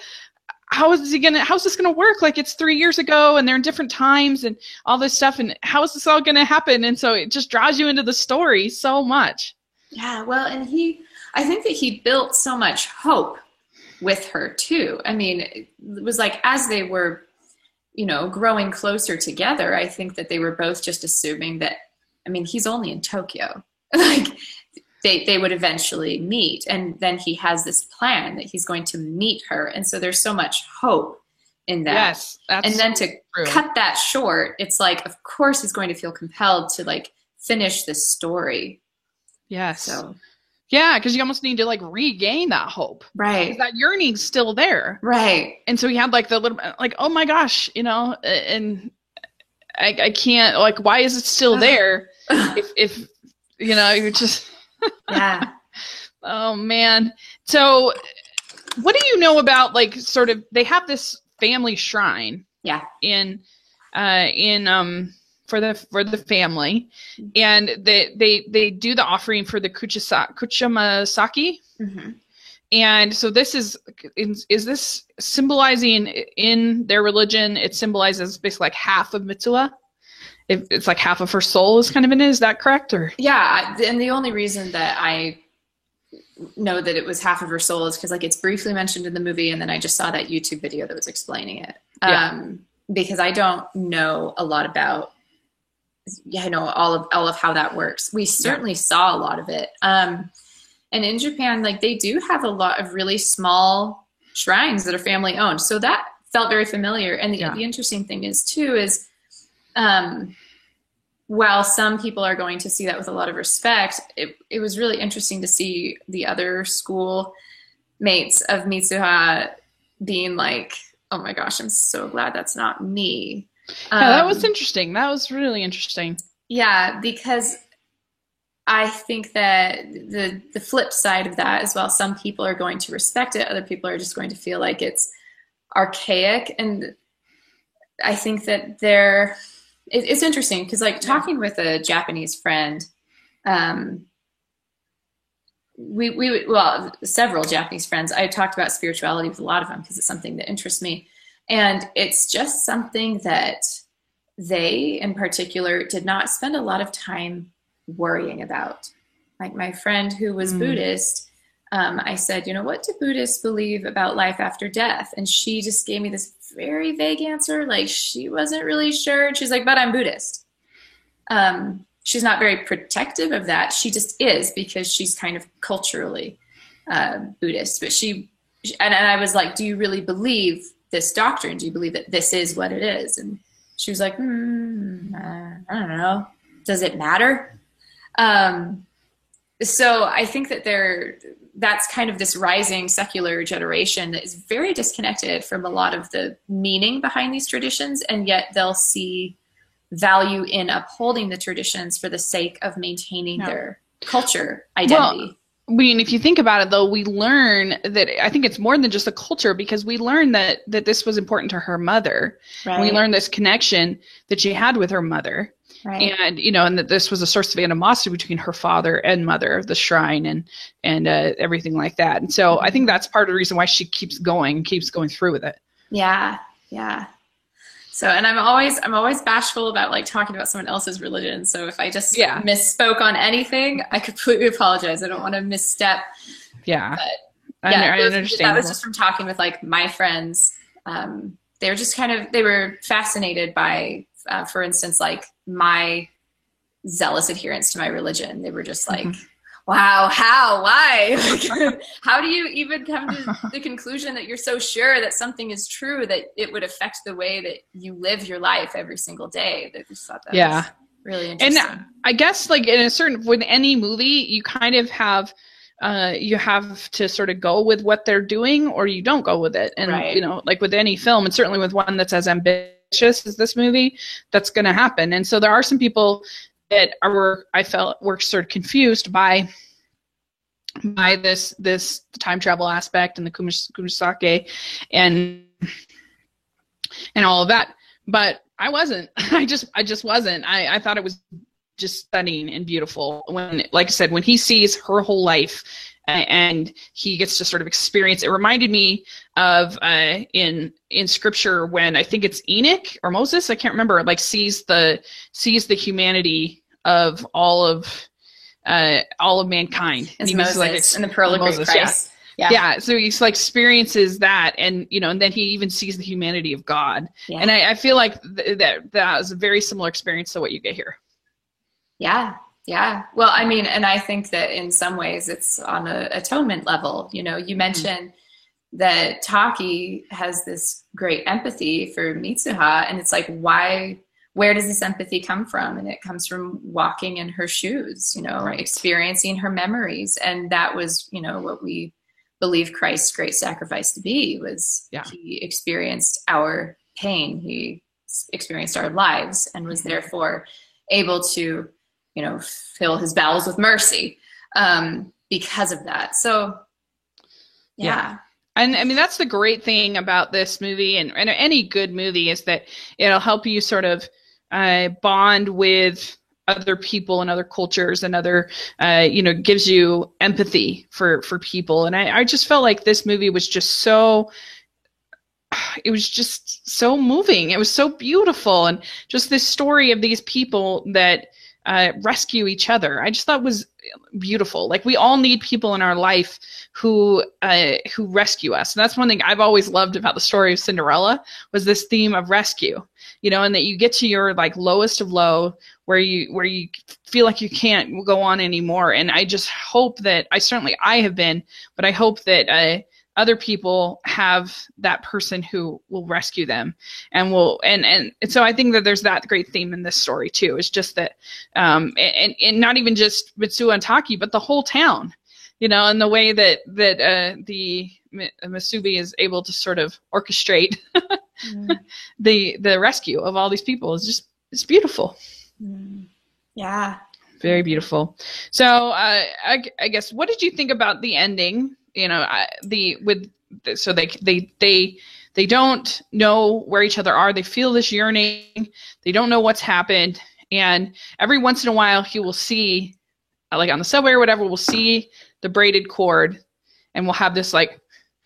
how is he gonna how's this gonna work? Like it's three years ago and they're in different times and all this stuff and how is this all gonna happen? And so it just draws you into the story so much. Yeah well and he i think that he built so much hope with her too. I mean it was like as they were you know growing closer together i think that they were both just assuming that i mean he's only in tokyo. Like they, they would eventually meet. And then he has this plan that he's going to meet her. And so there's so much hope in that. Yes. and then to true. cut that short, it's like, of course, he's going to feel compelled to like finish this story. Yes. So. Yeah, because you almost need to like regain that hope. Right. That yearning's still there. Right. And so he had like the little, like, oh my gosh, you know, and I, I can't, like, why is it still there? if, if, you know, you're just, yeah. oh man. So what do you know about like sort of they have this family shrine yeah in uh in um for the for the family and they they they do the offering for the kuchisa, kuchamasaki mm-hmm. and so this is, is is this symbolizing in their religion it symbolizes basically like half of mitsuha if it's like half of her soul is kind of in it. Is that correct? Or yeah, and the only reason that I know that it was half of her soul is because like it's briefly mentioned in the movie, and then I just saw that YouTube video that was explaining it. Yeah. Um, because I don't know a lot about yeah, I know all of all of how that works. We certainly yeah. saw a lot of it. Um, and in Japan, like they do have a lot of really small shrines that are family owned. So that felt very familiar. And the, yeah. the interesting thing is too is um, while some people are going to see that with a lot of respect, it, it was really interesting to see the other school mates of Mitsuha being like, oh my gosh, I'm so glad that's not me. yeah, that was Um, interesting. That was really interesting. Yeah, because I think that the the flip side of that is while some people are going to respect it, other people are just going to feel like it's archaic. And I think that they're it, it's interesting because like talking with a Japanese friend, um, we we well several Japanese friends. I talked about spirituality with a lot of them because it's something that interests me, and it's just something that they in particular did not spend a lot of time worrying about. Like my friend who was Mm. Buddhist, um, I said, you know, what do Buddhists believe about life after death? And she just gave me this very vague answer. Like she wasn't really sure. She's like, but I'm Buddhist. Um, she's not very protective of that. She just is because she's kind of culturally uh, Buddhist. But she, and, and I was like, do you really believe this doctrine? Do you believe that this is what it is? And she was like, hmm, uh, I don't know. Does it matter? Um, so I think that there, that's kind of this rising secular generation that is very disconnected from a lot of the meaning behind these traditions, and yet they'll see value in upholding the traditions for the sake of maintaining their culture identity. Well, I mean, if you think about it, though, we learn that I think it's more than just a culture because we learn that that this was important to her mother. right? We learn this connection that she had with her mother, right. and you know, and that this was a source of animosity between her father and mother, of the shrine, and and uh, everything like that. And so I think that's part of the reason why she keeps going, keeps going through with it. Yeah, yeah. So, and I'm always I'm always bashful about like talking about someone else's religion. So if I just Yeah. misspoke on anything, I completely apologize. I don't want to misstep. Yeah, But, yeah, I those- understand. That was just from talking with like my friends. Um, they were just kind of they were fascinated by, uh, for instance, like my zealous adherence to my religion. They were just like, Mhm. "Wow, how, why? How do you even come to the conclusion that you're so sure that something is true that it would affect the way that you live your life every single day?" They just thought that Yeah. was really and. I guess like in a certain with any movie, you kind of have uh you have to sort of go with what they're doing or you don't go with it. And Right. you know, like with any film and certainly with one that's as ambitious as this movie, that's going to happen. And so there are some people that are I felt were sort of confused by by this this time travel aspect and the kumis- kumisake and and all of that. But i wasn't. I just i just wasn't. I i thought it was just stunning and beautiful. When like i said when he sees her whole life and he gets to sort of experience it reminded me of uh in in scripture when i think it's enoch or moses i can't remember like sees the sees the humanity of all of uh all of mankind It's he was, Moses like, and the Pearl of Moses, yeah. Price. Yeah. yeah so he's like experiences that and you know and then he even sees the humanity of god Yeah. and I, I feel like th- that that was a very similar experience to what you get here Yeah, yeah. Well, I mean, and I think that in some ways it's on a atonement level. You know, you mentioned that Taki has this great empathy for Mitsuha, and it's like, why? Where does this empathy come from? And it comes from walking in her shoes, you know, Right. experiencing her memories, and that was, you know, what we believe Christ's great sacrifice to be was Yeah. he experienced our pain, he experienced our lives, and was Mhm. therefore able to you know, fill his bowels with mercy um, because of that. So, yeah, and i mean that's the great thing about this movie and, and any good movie is that it'll help you sort of uh, bond with other people and other cultures and other uh, you know gives you empathy for for people. And I, I just felt like this movie was just so it was just so moving. It was so beautiful. And just this story of these people that uh, rescue each other. I just thought was beautiful. Like we all need people in our life who uh, who rescue us. And that's one thing i've always loved about the story of cinderella was this theme of rescue you know and that you get to your like lowest of low where you where you feel like you can't go on anymore. And i just hope that i certainly i have been but i hope that uh, other people have that person who will rescue them and will and and, so i think that there's that great theme in this story too it's just that um and, and not even just mitsuha and taki but the whole town you know and the way that that uh the Mi- masubi is able to sort of orchestrate Mm. the the rescue of all these people is just it's beautiful. Mm. Yeah. Very beautiful. So, uh, I, I guess, what did you think about the ending? You know, I, the with so they they they they don't know where each other are. They feel this yearning. They don't know what's happened, and every once in a while, he will see, like on the subway or whatever, we'll see the braided cord, and we'll have this like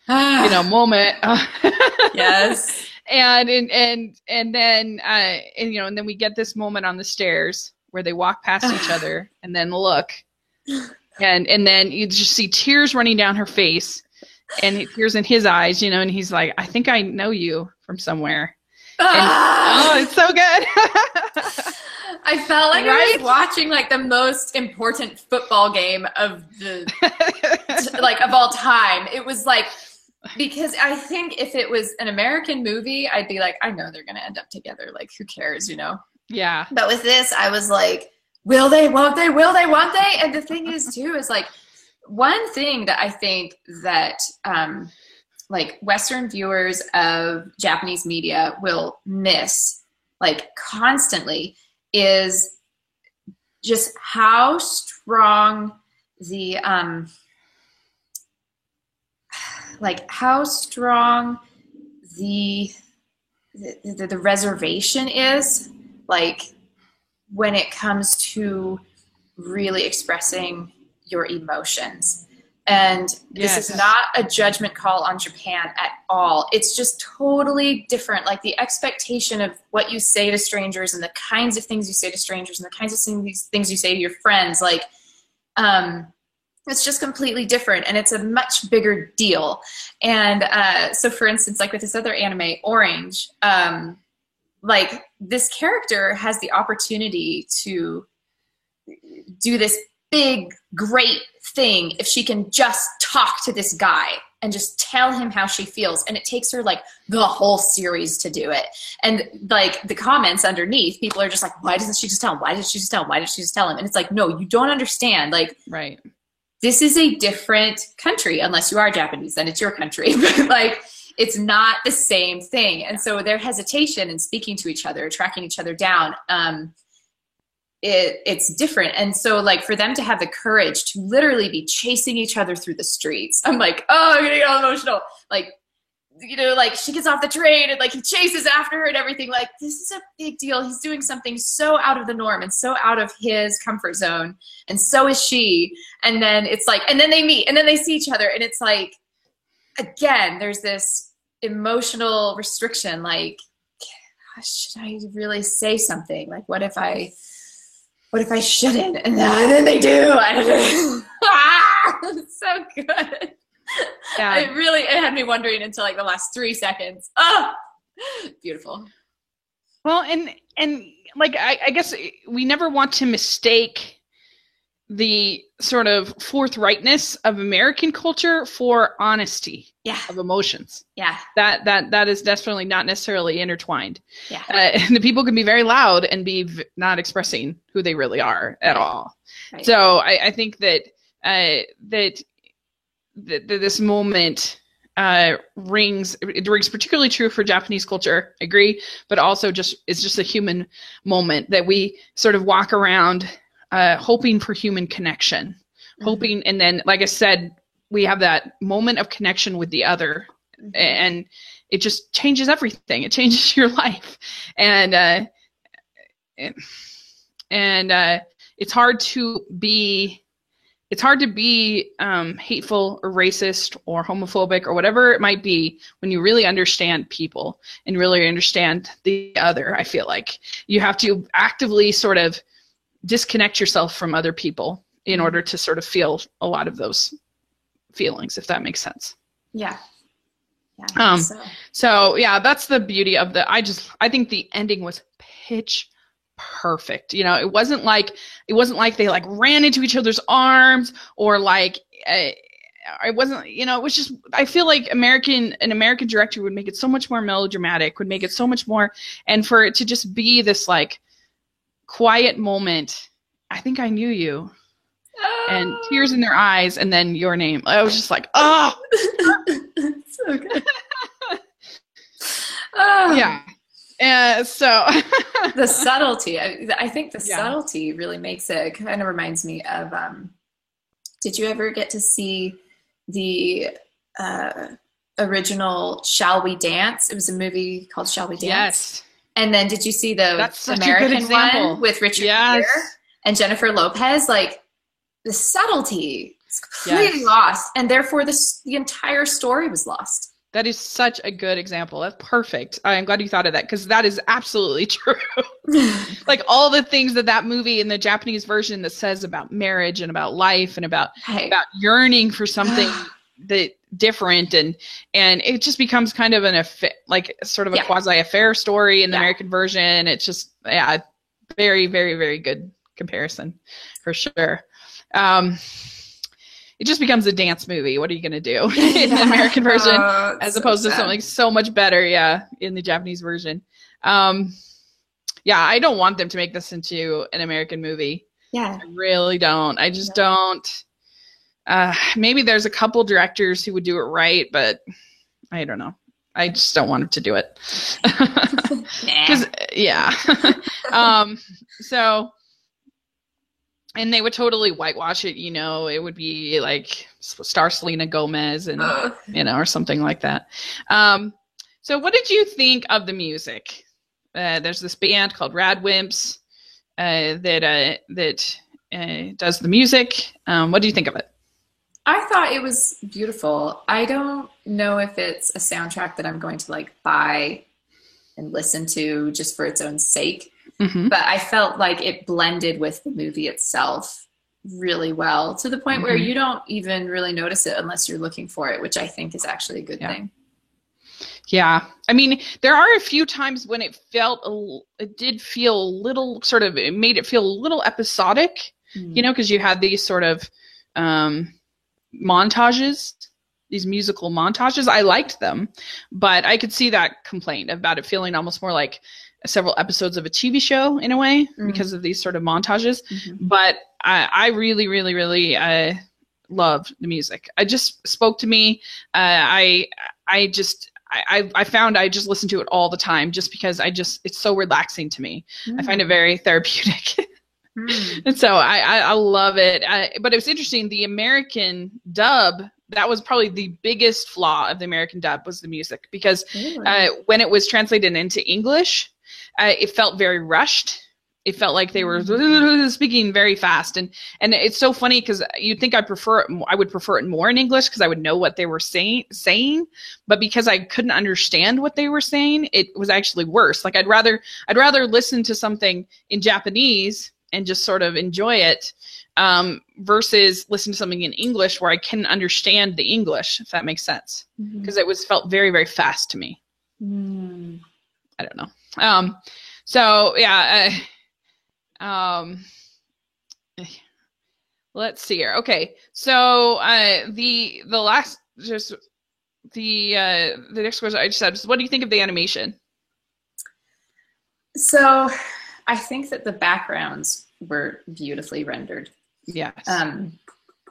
you know moment. yes. and and and and then uh and you know and then we get this moment on the stairs where they walk past each other and then look and and then you just see tears running down her face and tears in his eyes you know and he's like i think i know you from somewhere and, oh it's so good I felt like I was watching like the most important football game of the like of all time. It was like because I think if it was an American movie, I'd be like, I know they're gonna end up together. Like, who cares, you know? yeah But with this, I was like, will they? Won't they? Will they? Won't they? And the thing is, too, is like one thing that I think that um, like Western viewers of Japanese media will miss like constantly is just how strong the um like how strong the the, the, the reservation is like when it comes to really expressing your emotions. And this Yes. is not a judgment call on japan at all. It's just totally different. Like the expectation of what you say to strangers and the kinds of things you say to strangers and the kinds of things, things you say to your friends like um it's just completely different and it's a much bigger deal. And uh, so for instance like with this other anime orange um, like this character has the opportunity to do this big great thing if she can just talk to this guy and just tell him how she feels. And it takes her like the whole series to do it. And like the comments underneath people are just like why doesn't she just tell him? Why did she just tell him? Why did she just tell him? And it's like no you don't understand. Like right. this is a different country unless you are japanese then it's your country. Like it's not the same thing. And so their hesitation in speaking to each other tracking each other down um, it, it's different. And so like for them to have the courage to literally be chasing each other through the streets i'm like oh i'm gonna get all emotional. Like you know like she gets off the train and like he chases after her and everything. Like this is a big deal. He's doing something so out of the norm and so out of his comfort zone. And so is she. And then it's like and then they meet and then they see each other. And it's like again there's this emotional restriction like should i really say something? Like what if i what if i shouldn't? And then they do? I don't know. ah, so good. Yeah. It really it had me wondering until like the last three seconds. Oh beautiful. Well, and and like I, I guess we never want to mistake the sort of forthrightness of American culture for honesty yeah of emotions. yeah That that that is definitely not necessarily intertwined. yeah Uh, and the people can be very loud and be v- not expressing who they really are at Right. all. Right. So I, I think that uh, that that that this moment uh, rings it rings particularly true for Japanese culture. I agree, but also just it's just a human moment that we sort of walk around uh, hoping for human connection, Mhm. hoping, and then like I said, we have that moment of connection with the other, Mhm. and it just changes everything. It changes your life, and uh, and- and uh, it's hard to be it's hard to be um, hateful or racist or homophobic or whatever it might be when you really understand people and really understand the other. I feel like you have to actively sort of disconnect yourself from other people in Mhm. order to sort of feel a lot of those feelings, if that makes sense. yeah yeah Um, so. So yeah, that's the beauty of the. I just I think the ending was pitch perfect. You know, it wasn't like it wasn't like they like ran into each other's arms or like. Uh, it wasn't, you know, it was just. I feel like American, an American director would make it so much more melodramatic, would make it so much more, and for it to just be this like quiet moment. I think I knew you, and Oh. tears in their eyes, and then your name. I was just like, oh, so good. Oh, Yeah. Uh, so the subtlety. I, I think the Yeah. subtlety really makes it. It kind of reminds me of. Um, did you ever get to see the uh, original "Shall We Dance"? It was a movie called "Shall We Dance." yes. And then did you see the That's such a good American one with Richard Yes. Gere and Jennifer Lopez? Like the subtlety is completely Yes. lost, and therefore this the entire story was lost. That is such a good example. That's perfect. I'm glad you thought of that because that is absolutely true. like all the things that that movie in the Japanese version that says about marriage and about life and about Hey, about yearning for something that different and and it just becomes kind of an affair, like sort of a Yeah. quasi affair story in the Yeah. American version. It's just yeah, very very very good comparison for sure. Um, it just becomes a dance movie. What are you going to do in the American version? Oh, as so opposed to something so much better yeah in the japanese version um yeah i don't want them to make this into an american movie Yeah, i really don't i just don't uh maybe there's a couple directors who would do it right but i don't know i just don't want them to do it because yeah um so and they would totally whitewash it you know it would be like star selena gomez and Ugh. you know, or something like that. Um, so, what did you think of the music? Uh, there's this band called RADWIMPS uh, that uh, that uh, does the music. Um, what do you think of it? I thought it was beautiful. I don't know if it's a soundtrack that I'm going to like buy and listen to just for its own sake, hmm but I felt like it blended with the movie itself really well to the point where Mhm. you don't even really notice it unless you're looking for it, which I think is actually a good Yeah. thing. Yeah, I mean, there are a few times when it felt a l- it did feel a little sort of it made it feel a little episodic, you know, because you had these sort of um, montages, these musical montages. I liked them, but I could see that complaint about it feeling almost more like several episodes of a TV show in a way Mm. because of these sort of montages. Mhm. But I, I really, really, really uh, loved the music. I just spoke to me. Uh, I, I just. I, I I found I just listen to it all the time just because I just it's so relaxing to me. I find it very therapeutic. Mm. And so I, I, I love it. I, but it was interesting. The American dub, that was probably the biggest flaw of the American dub was the music because Really? uh, when it was translated into English, uh, it felt very rushed. It felt like they were speaking very fast, and and it's so funny because you'd think I prefer it. I would prefer it more in English because I would know what they were saying. Saying, but because I couldn't understand what they were saying, it was actually worse. Like I'd rather I'd rather listen to something in Japanese and just sort of enjoy it um, versus listen to something in English where I can understand the English, if that makes sense. Because it was felt very very fast to me. Mm. I don't know. Um, so yeah. Uh, um, let's see here. Okay, so uh, the the last just the uh, the next question I just had was, what do you think of the animation? So I think that the backgrounds were beautifully rendered. Yes. Um,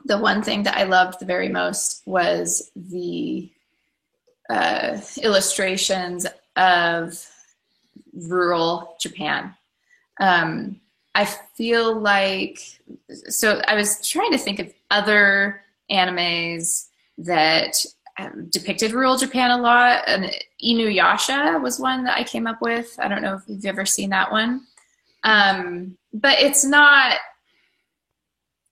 the one thing that I loved the very most was the uh, illustrations of rural Japan. Um, I feel like, so I was trying to think of other animes that um, depicted rural Japan a lot, and Inuyasha was one that I came up with. I don't know if you've ever seen that one, um, but it's not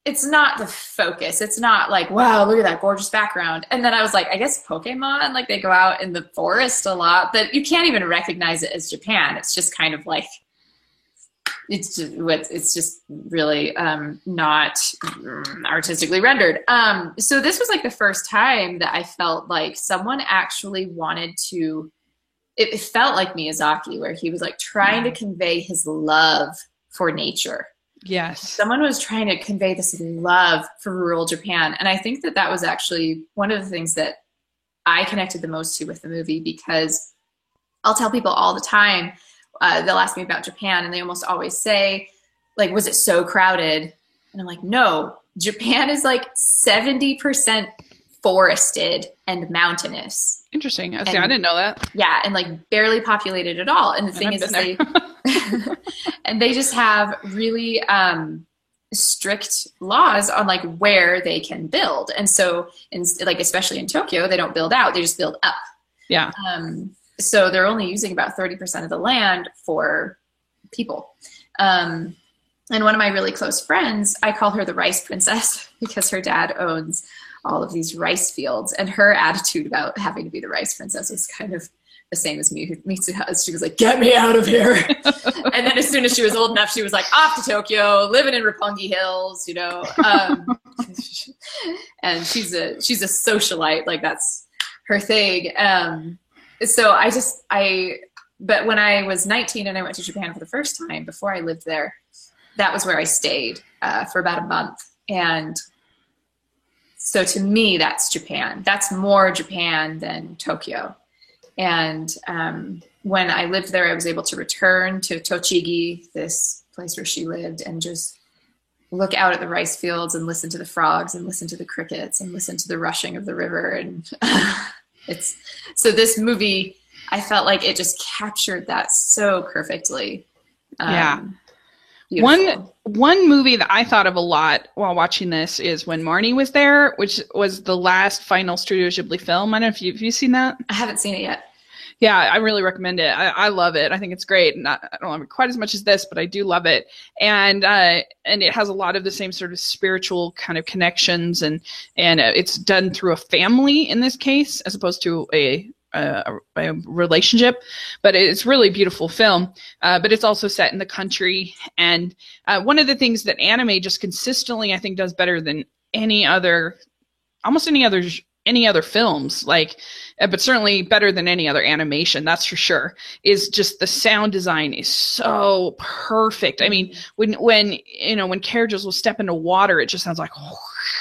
it's not the focus. It's not like, wow, look at that gorgeous background. And then I was like, I guess Pokemon, like they go out in the forest a lot, but you can't even recognize it as Japan. It's just kind of like, it's just, it's just really um, not artistically rendered. Um, so this was like the first time that I felt like someone actually wanted to. It, felt like Miyazaki, where he was like trying to convey his love for nature yes. someone was trying to convey this love for rural Japan. And I think that that was actually one of the things that I connected the most to with the movie because I'll tell people all the time, uh, they'll ask me about Japan and they almost always say, like, was it so crowded? And I'm like, no, Japan is like 70% forested and mountainous. Interesting. I see. I didn't know that. Yeah, and like barely populated at all. And the thing is, they and they just have really um, strict laws on like where they can build. And so, in like especially in Tokyo, they don't build out; they just build up. Yeah. Um, so they're only using about 30% of the land for people. Um, and one of my really close friends, I call her the rice princess because her dad owns all of these rice fields. And her attitude about having to be the rice princess was kind of the same as me, Mitsuha's. She was like, get me out of here. and then as soon as she was old enough, she was like, off to Tokyo, living in Roppongi Hills, you know. Um, and she's a she's a socialite, like that's her thing. Um, so I just I but when I was 19 and I went to Japan for the first time before I lived there, that was where I stayed uh, for about a month. And so to me, that's Japan. That's more Japan than Tokyo. And um, when I lived there, I was able to return to Tochigi, this place where she lived, and just look out at the rice fields and listen to the frogs and listen to the crickets and listen to the rushing of the river. And it's so this movie, I felt like it just captured that so perfectly. Um, Yeah. Beautiful. One one movie that I thought of a lot while watching this is when Marnie was there, which was the last final Studio Ghibli film. I don't know if you have you seen that. I haven't seen it yet. Yeah, I really recommend it. I, I love it. I think it's great. Not, I don't love it quite as much as this, but I do love it. And uh, and it has a lot of the same sort of spiritual kind of connections, and and it's done through a family in this case, as opposed to a a, a relationship. But it's really beautiful film. Uh, but it's also set in the country, and uh, one of the things that anime just consistently, I think, does better than any other, almost any other any other films like uh, but certainly better than any other animation that's for sure is just the sound design is so perfect i mean when when you know when carriages will step into water it just sounds like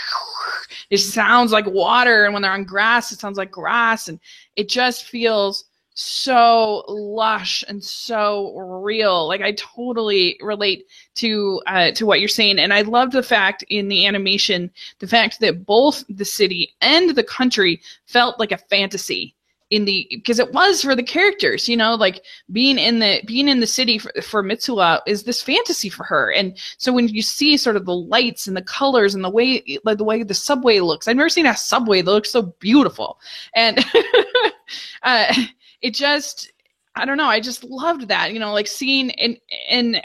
it sounds like water and when they're on grass it sounds like grass and it just feels so lush and so real. Like i totally relate to uh, to what you're saying. And i love the fact in the animation the fact that both the city and the country felt like a fantasy in the because it was for the characters you know like being in the being in the city for, for mitsuha is this fantasy for her. And so when you see sort of the lights and the colors and the way like the way the subway looks i've never seen a subway that looks so beautiful. And uh it just i don't know i just loved that you know like seeing and and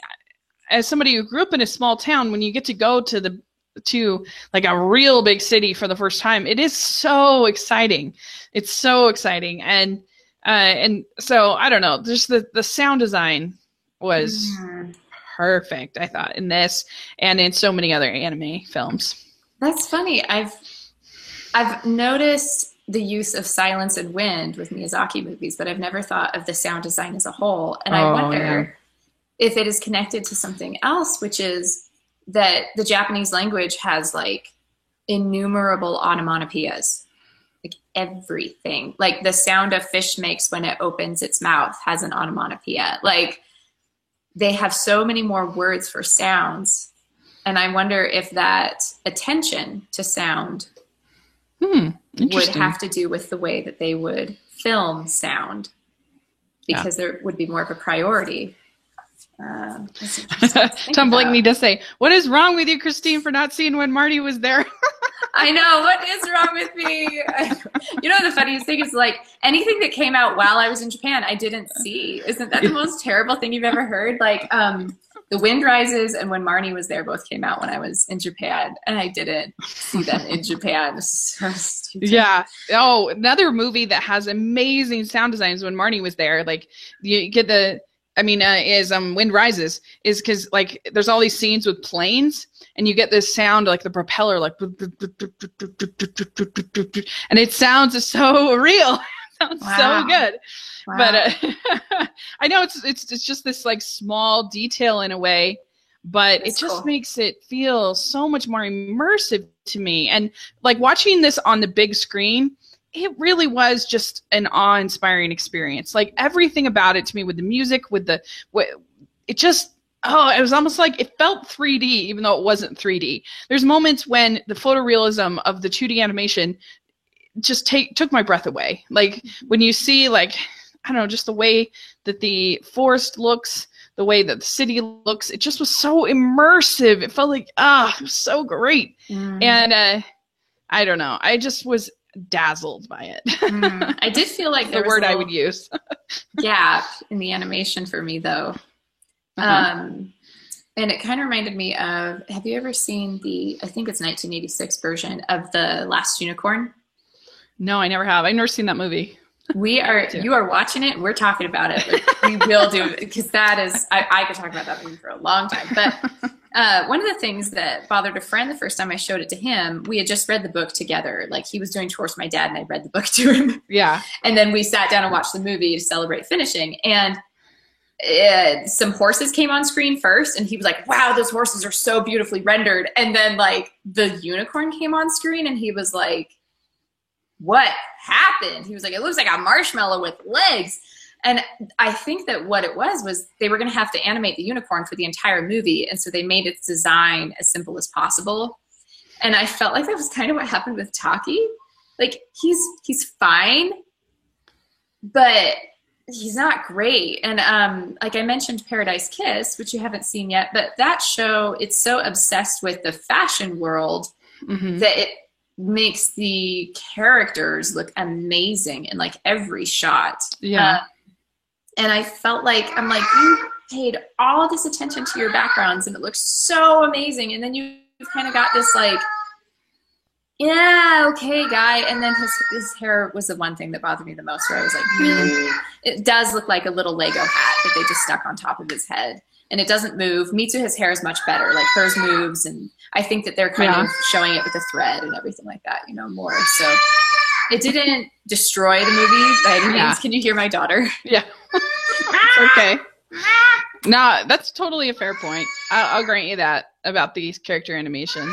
as somebody who grew up in a small town when you get to go to the to like a real big city for the first time it is so exciting it's so exciting and uh and so i don't know just the the sound design was Mm. perfect i thought in this and in so many other anime films That's funny. I've I've noticed the use of silence and wind with Miyazaki movies, but I've never thought of the sound design as a whole. And I Oh, wonder if it is connected to something else, which is that the Japanese language has like innumerable onomatopoeias. Like everything. Like the sound a fish makes when it opens its mouth has an onomatopoeia. Like they have so many more words for sounds and I wonder if that attention to sound hmm would have to do with the way that they would film sound, because there would be more of a priority. To Tom about. Does say, "What is wrong with you, Christine, for not seeing when Marnie was there?" I know what is wrong with me. you know, the funniest thing is like anything that came out while I was in Japan, I didn't see. Isn't that the most terrible thing you've ever heard? Like, um, The Wind Rises and When Marnie Was There both came out when I was in Japan, and I didn't see them in Japan. So yeah. Oh, another movie that has amazing sound designs when Marnie was there. Like you get the, I mean, uh, is um Wind Rises is because like there's all these scenes with planes. And you get this sound like the propeller, like, and it sounds so real. Sounds Wow. so good. Wow. but uh, I know it's it's it's just this like small detail in a way, but That's it just cool. makes it feel so much more immersive to me. And like watching this on the big screen, it really was just an awe-inspiring experience. Like everything about it to me, with the music, with the, it just. Oh, it was almost like it felt 3D, even though it wasn't 3D. There's moments when the photorealism of the 2D animation just take took my breath away. Like when you see like I don't know, just the way that the forest looks, the way that the city looks, it just was so immersive. It felt like ah, was so great. Mm. And uh I don't know. I just was dazzled by it. Mm. I did feel like the word a I would use. gap in the animation for me though. Uh-huh. Um, and it kind of reminded me of have you ever seen the I think it's 1986 version of the Last Unicorn? no, I never have. I've never seen that movie. We are you are watching it. We're talking about it. Like, we will do it because that is I, I could talk about that movie for a long time. But uh, one of the things that bothered a friend the first time I showed it to him, we had just read the book together. Like he was doing chores my dad, and I read the book to him. Yeah. And then we sat down and watched the movie to celebrate finishing. And uh, some horses came on screen first, and he was like, "Wow, those horses are so beautifully rendered." And then like the unicorn came on screen, and he was like, "What happened?" He was like, "It looks like a marshmallow with legs." And I think that what it was was they were going to have to animate the unicorn for the entire movie, and so they made its design as simple as possible. And I felt like that was kind of what happened with Taki. Like he's he's fine, but he's not great. And um, like I mentioned, Paradise Kiss, which you haven't seen yet, but that show it's so obsessed with the fashion world hmm that it makes the characters look amazing in like every shot. Yeah. Uh, and I felt like I'm like you paid all this attention to your backgrounds and it looks so amazing, and then you have kind of got this like. Yeah, okay, guy. And then his his hair was the one thing that bothered me the most. Where I was like, really, it does look like a little Lego hat that they just stuck on top of his head, and it doesn't move. Mitsuha's hair is much better. Like hers moves, and I think that they're kind Yeah. of showing it with a thread and everything like that, you know, more. So it didn't destroy the movie by any means. Yeah. Can you hear my daughter? Yeah. Okay. No, that's totally a fair point. I'll, I'll grant you that about the character animation.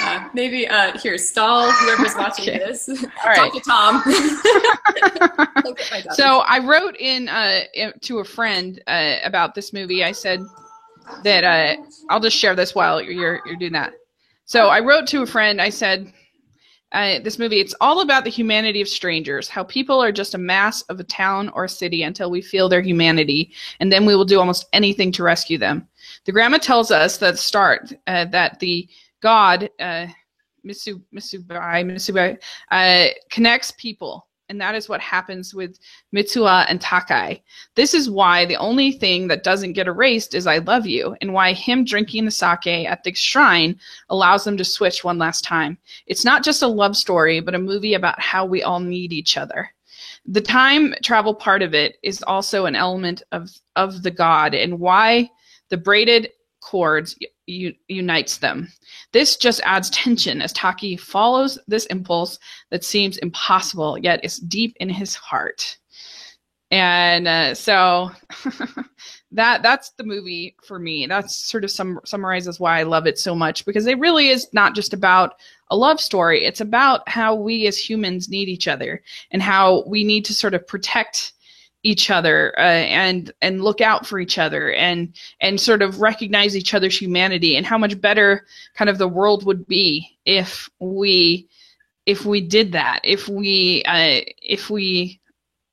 Uh, maybe uh, here, stall whoever's watching Okay. this. All Talk to Tom. Look at my daughter. So I wrote in uh, to a friend uh, about this movie. I said that uh, I'll just share this while you're you're doing that. So I wrote to a friend. I said uh, this movie it's all about the humanity of strangers. How people are just a mass of a town or a city until we feel their humanity, and then we will do almost anything to rescue them. The grandma tells us at the start uh, that the God, uh, Misu Misubai Misubai, uh, connects people. And that is what happens with Mitsuha and Taki. This is why the only thing that doesn't get erased is I love you, and why him drinking the sake at the shrine allows them to switch one last time. It's not just a love story, but a movie about how we all need each other. The time travel part of it is also an element of, of the god and why the braided cords unites them. This just adds tension as Taki follows this impulse that seems impossible, yet is deep in his heart. And uh, so that that's the movie for me. That's sort of sum- summarizes why I love it so much because it really is not just about a love story. It's about how we as humans need each other and how we need to sort of protect each other uh, and and look out for each other and and sort of recognize each other's humanity and how much better kind of the world would be if we if we did that if we uh, if we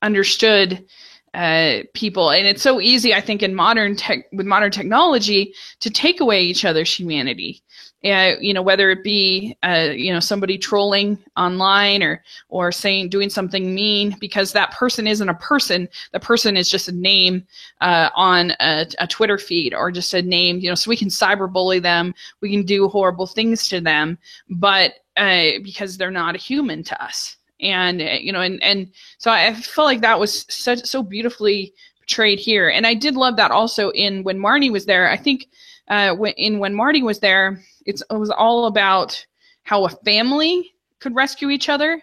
understood uh, people. And it's so easy i think in modern tech with modern technology to take away each other's humanity uh, you know whether it be uh, you know somebody trolling online or or saying doing something mean because that person isn't a person. The person is just a name uh, on a, a twitter feed or just a name you know so we can cyberbully them. We can do horrible things to them but uh, because they're not a human to us. And uh, you know and and so i felt like that was such so beautifully portrayed here. And i did love that also in when marnie was there. I think uh, when, in when marnie was there it was all about how a family could rescue each other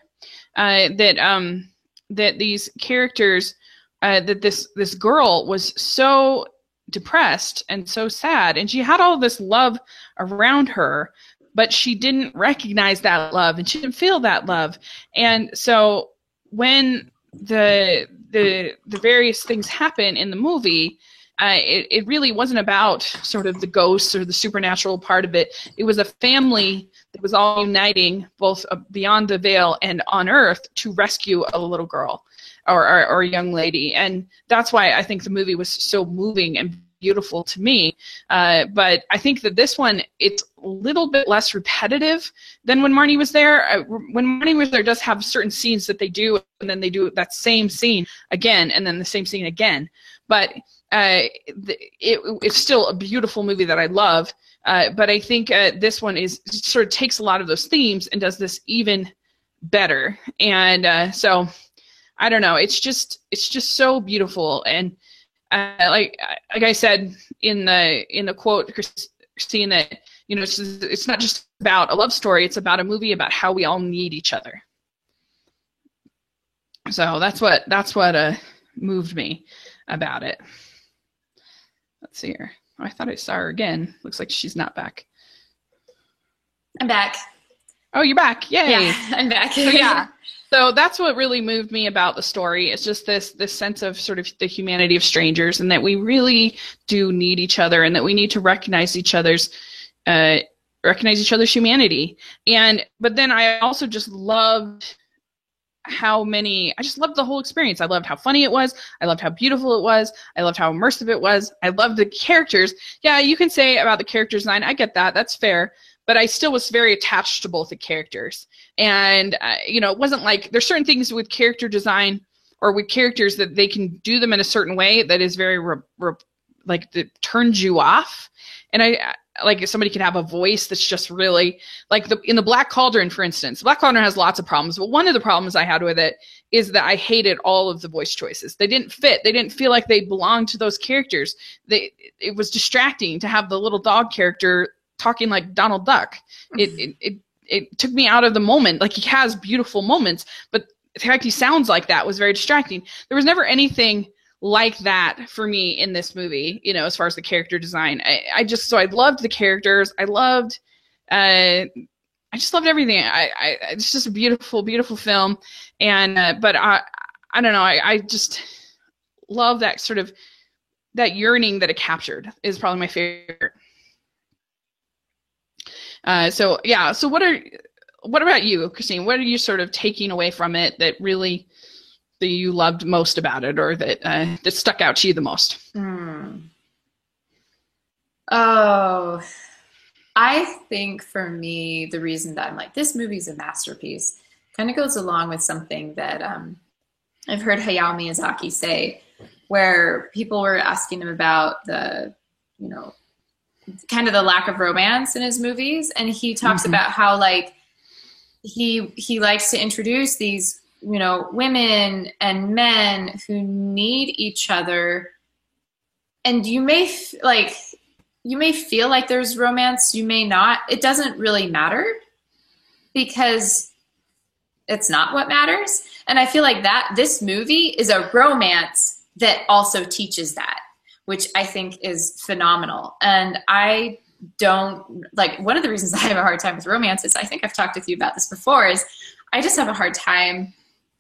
uh, that um that these characters uh, that this this girl was so depressed and so sad and she had all this love around her but she didn't recognize that love and she didn't feel that love. And so when the the the various things happen in the movie uh, it, it really wasn't about sort of the ghosts or the supernatural part of it it was a family that was all uniting both uh, beyond the veil and on earth to rescue a little girl or, or, or a young lady. And that's why I think the movie was so moving and beautiful to me. Uh, but I think that this one, it's a little bit less repetitive than when Marnie was there. Uh, when Marnie was there, does have certain scenes that they do, and then they do that same scene again, and then the same scene again. But uh, it, it's still a beautiful movie that I love. Uh, but I think uh, this one is sort of takes a lot of those themes and does this even better. And uh, so I don't know. It's just it's just so beautiful and uh, like like I said in the in the quote, Christine, that you know it's, it's not just about a love story; it's about a movie about how we all need each other. So that's what that's what uh, moved me about it. Let's see here. Oh, I thought I saw her again. Looks like she's not back. I'm back. Oh, you're back! Yay! Yeah, I'm back. so, yeah. So that's what really moved me about the story. It's just this this sense of sort of the humanity of strangers, and that we really do need each other, and that we need to recognize each other's uh, recognize each other's humanity. And but then I also just loved how many I just loved the whole experience. I loved how funny it was. I loved how beautiful it was. I loved how immersive it was. I loved the characters. Yeah, you can say about the character design. I get that. That's fair but I still was very attached to both the characters. And, uh, you know, it wasn't like there's certain things with character design or with characters that they can do them in a certain way that is very, re- re- like, that turns you off. And I, like, somebody can have a voice that's just really, like, the, in the Black Cauldron, for instance, Black Cauldron has lots of problems, but one of the problems I had with it is that I hated all of the voice choices. They didn't fit. They didn't feel like they belonged to those characters. They, it was distracting to have the little dog character talking like Donald Duck. It, mm-hmm. it, it, it took me out of the moment. Like he has beautiful moments, but the fact he sounds like that was very distracting. There was never anything like that for me in this movie, you know, as far as the character design. I, I just, so I loved the characters. I loved, uh, I just loved everything. I, I, it's just a beautiful, beautiful film. And, uh, but I, I don't know. I, I just love that sort of, that yearning that it captured is probably my favorite. Uh, so yeah. So what are what about you, Christine? What are you sort of taking away from it that really that you loved most about it, or that uh, that stuck out to you the most? Hmm. Oh, I think for me, the reason that I'm like this movie's a masterpiece kind of goes along with something that um, I've heard Hayao Miyazaki say, where people were asking him about the, you know, kind of the lack of romance in his movies and he talks mm-hmm. about how like he he likes to introduce these you know women and men who need each other. And you may f- like you may feel like there's romance you may not. It doesn't really matter because it's not what matters. And i feel like that this movie is a romance that also teaches that which I think is phenomenal. And I don't like one of the reasons I have a hard time with romance is I think I've talked with you about this before is I just have a hard time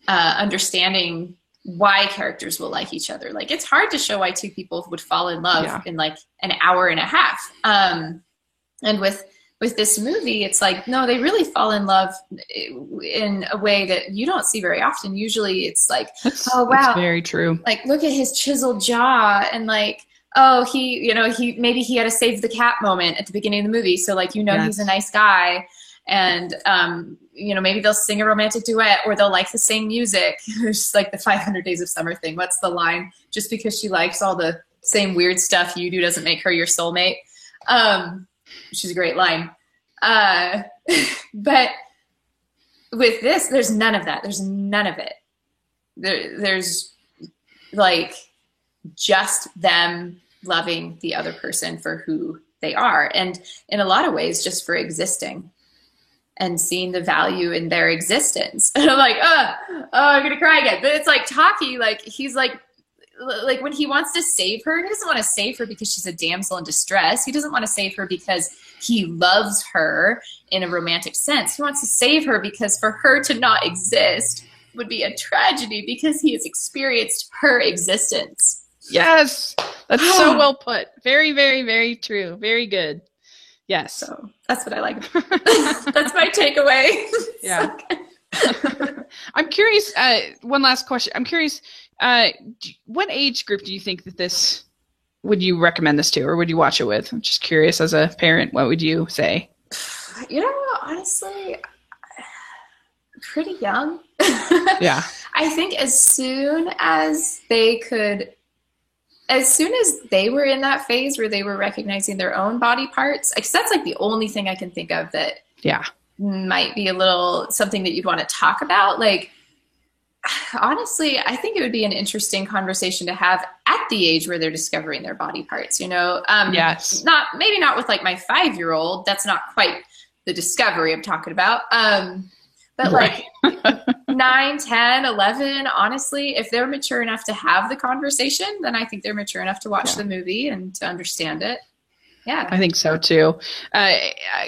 uh, understanding why characters will like each other. Like it's hard to show why two people would fall in love yeah. in like an hour and a half. Um, and with with this movie, it's like, no, they really fall in love in a way that you don't see very often. Usually it's like, that's, oh, wow. very true. Like, look at his chiseled jaw and like, oh, he, you know, he, maybe he had a save the cat moment at the beginning of the movie. So like, you know, yes. he's a nice guy. And, um, you know, maybe they'll sing a romantic duet or they'll like the same music. it's like the 500 Days of Summer thing. What's the line? Just because she likes all the same weird stuff you do doesn't make her your soulmate. Um, she's a great line. Uh, but with this, there's none of that. There's none of it. There, there's like just them loving the other person for who they are, and in a lot of ways, just for existing and seeing the value in their existence. And I'm like, oh, oh, I'm gonna cry again. But it's like Taki, like he's like like when he wants to save her, he doesn't want to save her because she's a damsel in distress. He doesn't want to save her because he loves her in a romantic sense. He wants to save her because for her to not exist would be a tragedy because he has experienced her existence. Yes, that's so well put. Very, very, very true. Very good. Yes. So that's what I like. that's my takeaway. Yeah. I'm curious. Uh, one last question. I'm curious. Uh, what age group do you think that this would you recommend this to, or would you watch it with? I'm just curious. As a parent, what would you say? you know, honestly, pretty young. Yeah. I think as soon as they could, as soon as they were in that phase where they were recognizing their own body parts, because that's like the only thing I can think of that Yeah. might be a little something that you'd want to talk about. Like, honestly, I think it would be an interesting conversation to have at the age where they're discovering their body parts, you know? Um, Yes. Not, maybe not with like my five year old. That's not quite the discovery I'm talking about. Um, but like, Right. 9 10 11 honestly if they're mature enough to have the conversation then i think they're mature enough to watch Yeah. the movie and to understand it yeah I think so too. Uh,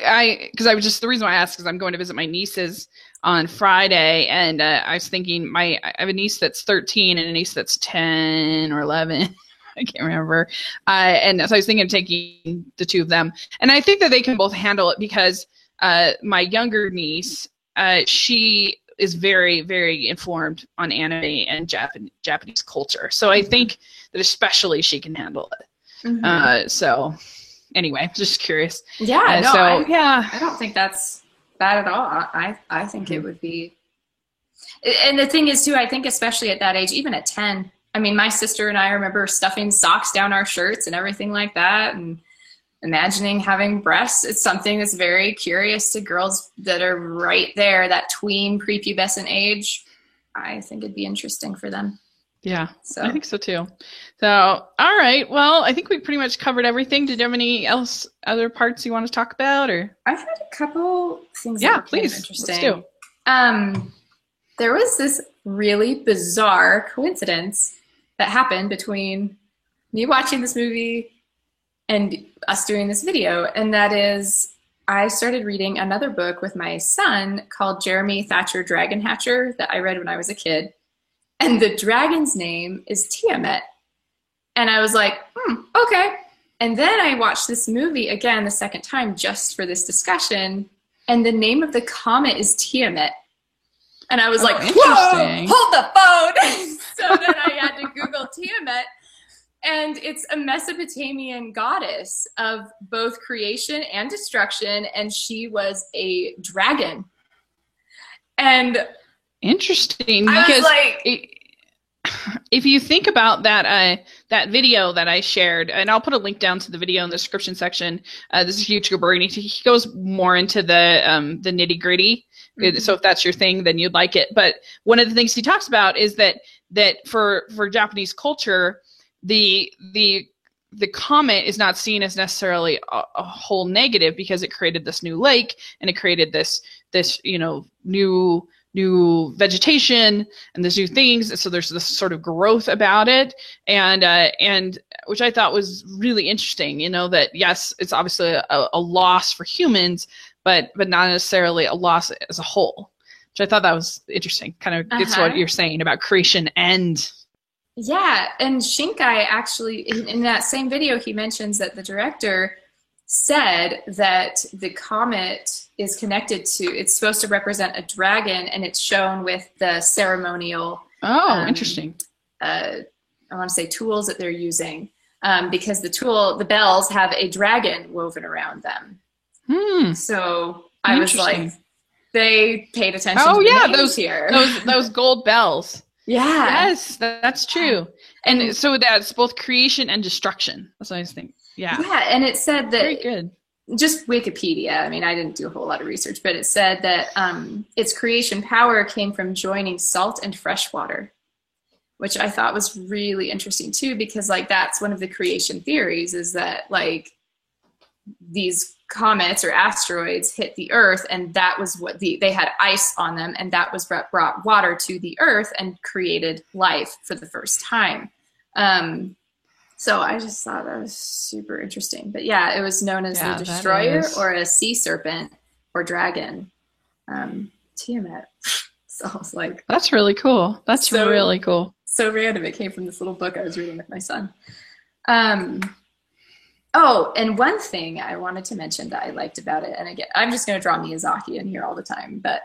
I because I, was just the reason why I asked is I'm going to visit my nieces on Friday, and uh, I was thinking my I have a niece that's 13 and a niece that's 10 or 11. I can't remember. Uh, and so I was thinking of taking the two of them, and I think that they can both handle it because uh, my younger niece, uh, she is very very informed on anime and Japan- Japanese culture. So I think that especially she can handle it. Mhm. Uh, so anyway, just curious. yeah Uh, no so I, yeah, I don't think that's bad at all i i think it would be and the thing is too i think especially at that age even at 10 i mean my sister and i remember stuffing socks down our shirts and everything like that and imagining having breasts. It's something that's very curious to girls that are right there that tween prepubescent age. I think it'd be interesting for them. Yeah, so. I think so too. So all right, well, I think we pretty much covered everything. Did you have any else other parts you want to talk about, or? I've had a couple things yeah, were kind of please, interesting. let's do. Um, there was this really bizarre coincidence that happened between me watching this movie and us doing this video, and that is I started reading another book with my son called Jeremy Thatcher Dragon Hatcher that I read when I was a kid. And the dragon's name is Tiamat. And I was like, hmm, okay. And then I watched this movie again the second time just for this discussion. And the name of the comet is Tiamat. And I was Oh, like, whoa, hold the phone. so then I had to Google Tiamat. And it's a Mesopotamian goddess of both creation and destruction. And she was a dragon. And Interesting, I was because like, it- if you think about that uh, that video that I shared, and I'll put a link down to the video in the description section. Uh, this is Hugh Gilberti. He goes more into the um, the nitty gritty. Mhm. So if that's your thing, then you'd like it. But one of the things he talks about is that that for for Japanese culture, the the the comet is not seen as necessarily a, a whole negative because it created this new lake and it created this this you know new new vegetation and there's new things. And so there's this sort of growth about it. And uh, and which i thought was really interesting you know that yes it's obviously a, a loss for humans but but not necessarily a loss as a whole which i thought that was interesting. Kind of gets what Uh-huh. you're saying about creation and Yeah, and Shinkai actually, in, in that same video, he mentions that the director said that the comet is connected to, it's supposed to represent a dragon, and it's shown with the ceremonial, oh Um, interesting uh, I want to say, tools that they're using. Um, because the tool, the bells have a dragon woven around them. hmm. So I was like, they paid attention Oh, to yeah, those- here. those those gold bells yeah. yes that's true and so that's both creation and destruction that's what i was thinking yeah Yeah, and it said that very good just Wikipedia. I mean, I didn't do a whole lot of research, but it said that um, its creation power came from joining salt and fresh water, which I thought was really interesting too, because like that's one of the creation theories is that like these comets or asteroids hit the Earth, and that was what the they had ice on them, and that was what brought water to the Earth and created life for the first time. Um, so I just thought that was super interesting. But yeah, it was known as Yeah, the destroyer or a sea serpent or dragon. Um, Tiamat. So I was like, that's really cool that's So- really cool so random. It came from this little book I was reading with my son. Um, oh, and one thing I wanted to mention that I liked about it, and again, I'm just going to draw Miyazaki in here all the time, but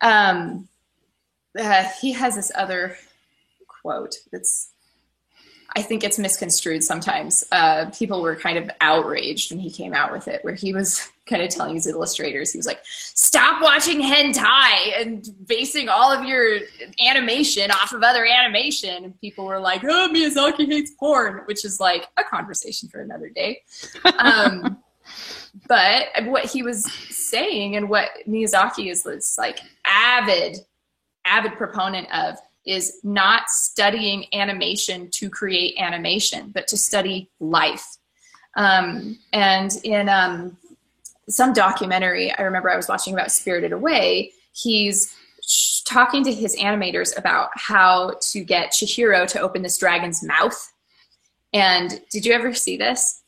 um, uh, he has this other quote that's I think it's misconstrued sometimes. Uh, people were kind of outraged when he came out with it, where he was kind of telling his illustrators, he was like, "Stop watching hentai and basing all of your animation off of other animation." And people were like, "Oh, Miyazaki hates porn," which is like a conversation for another day. Um, but what he was saying and what Miyazaki is this like avid, avid proponent of is not studying animation to create animation, but to study life. Um, and in um, some documentary, I remember I was watching about Spirited Away, he's talking to his animators about how to get Chihiro to open this dragon's mouth. And did you ever see this?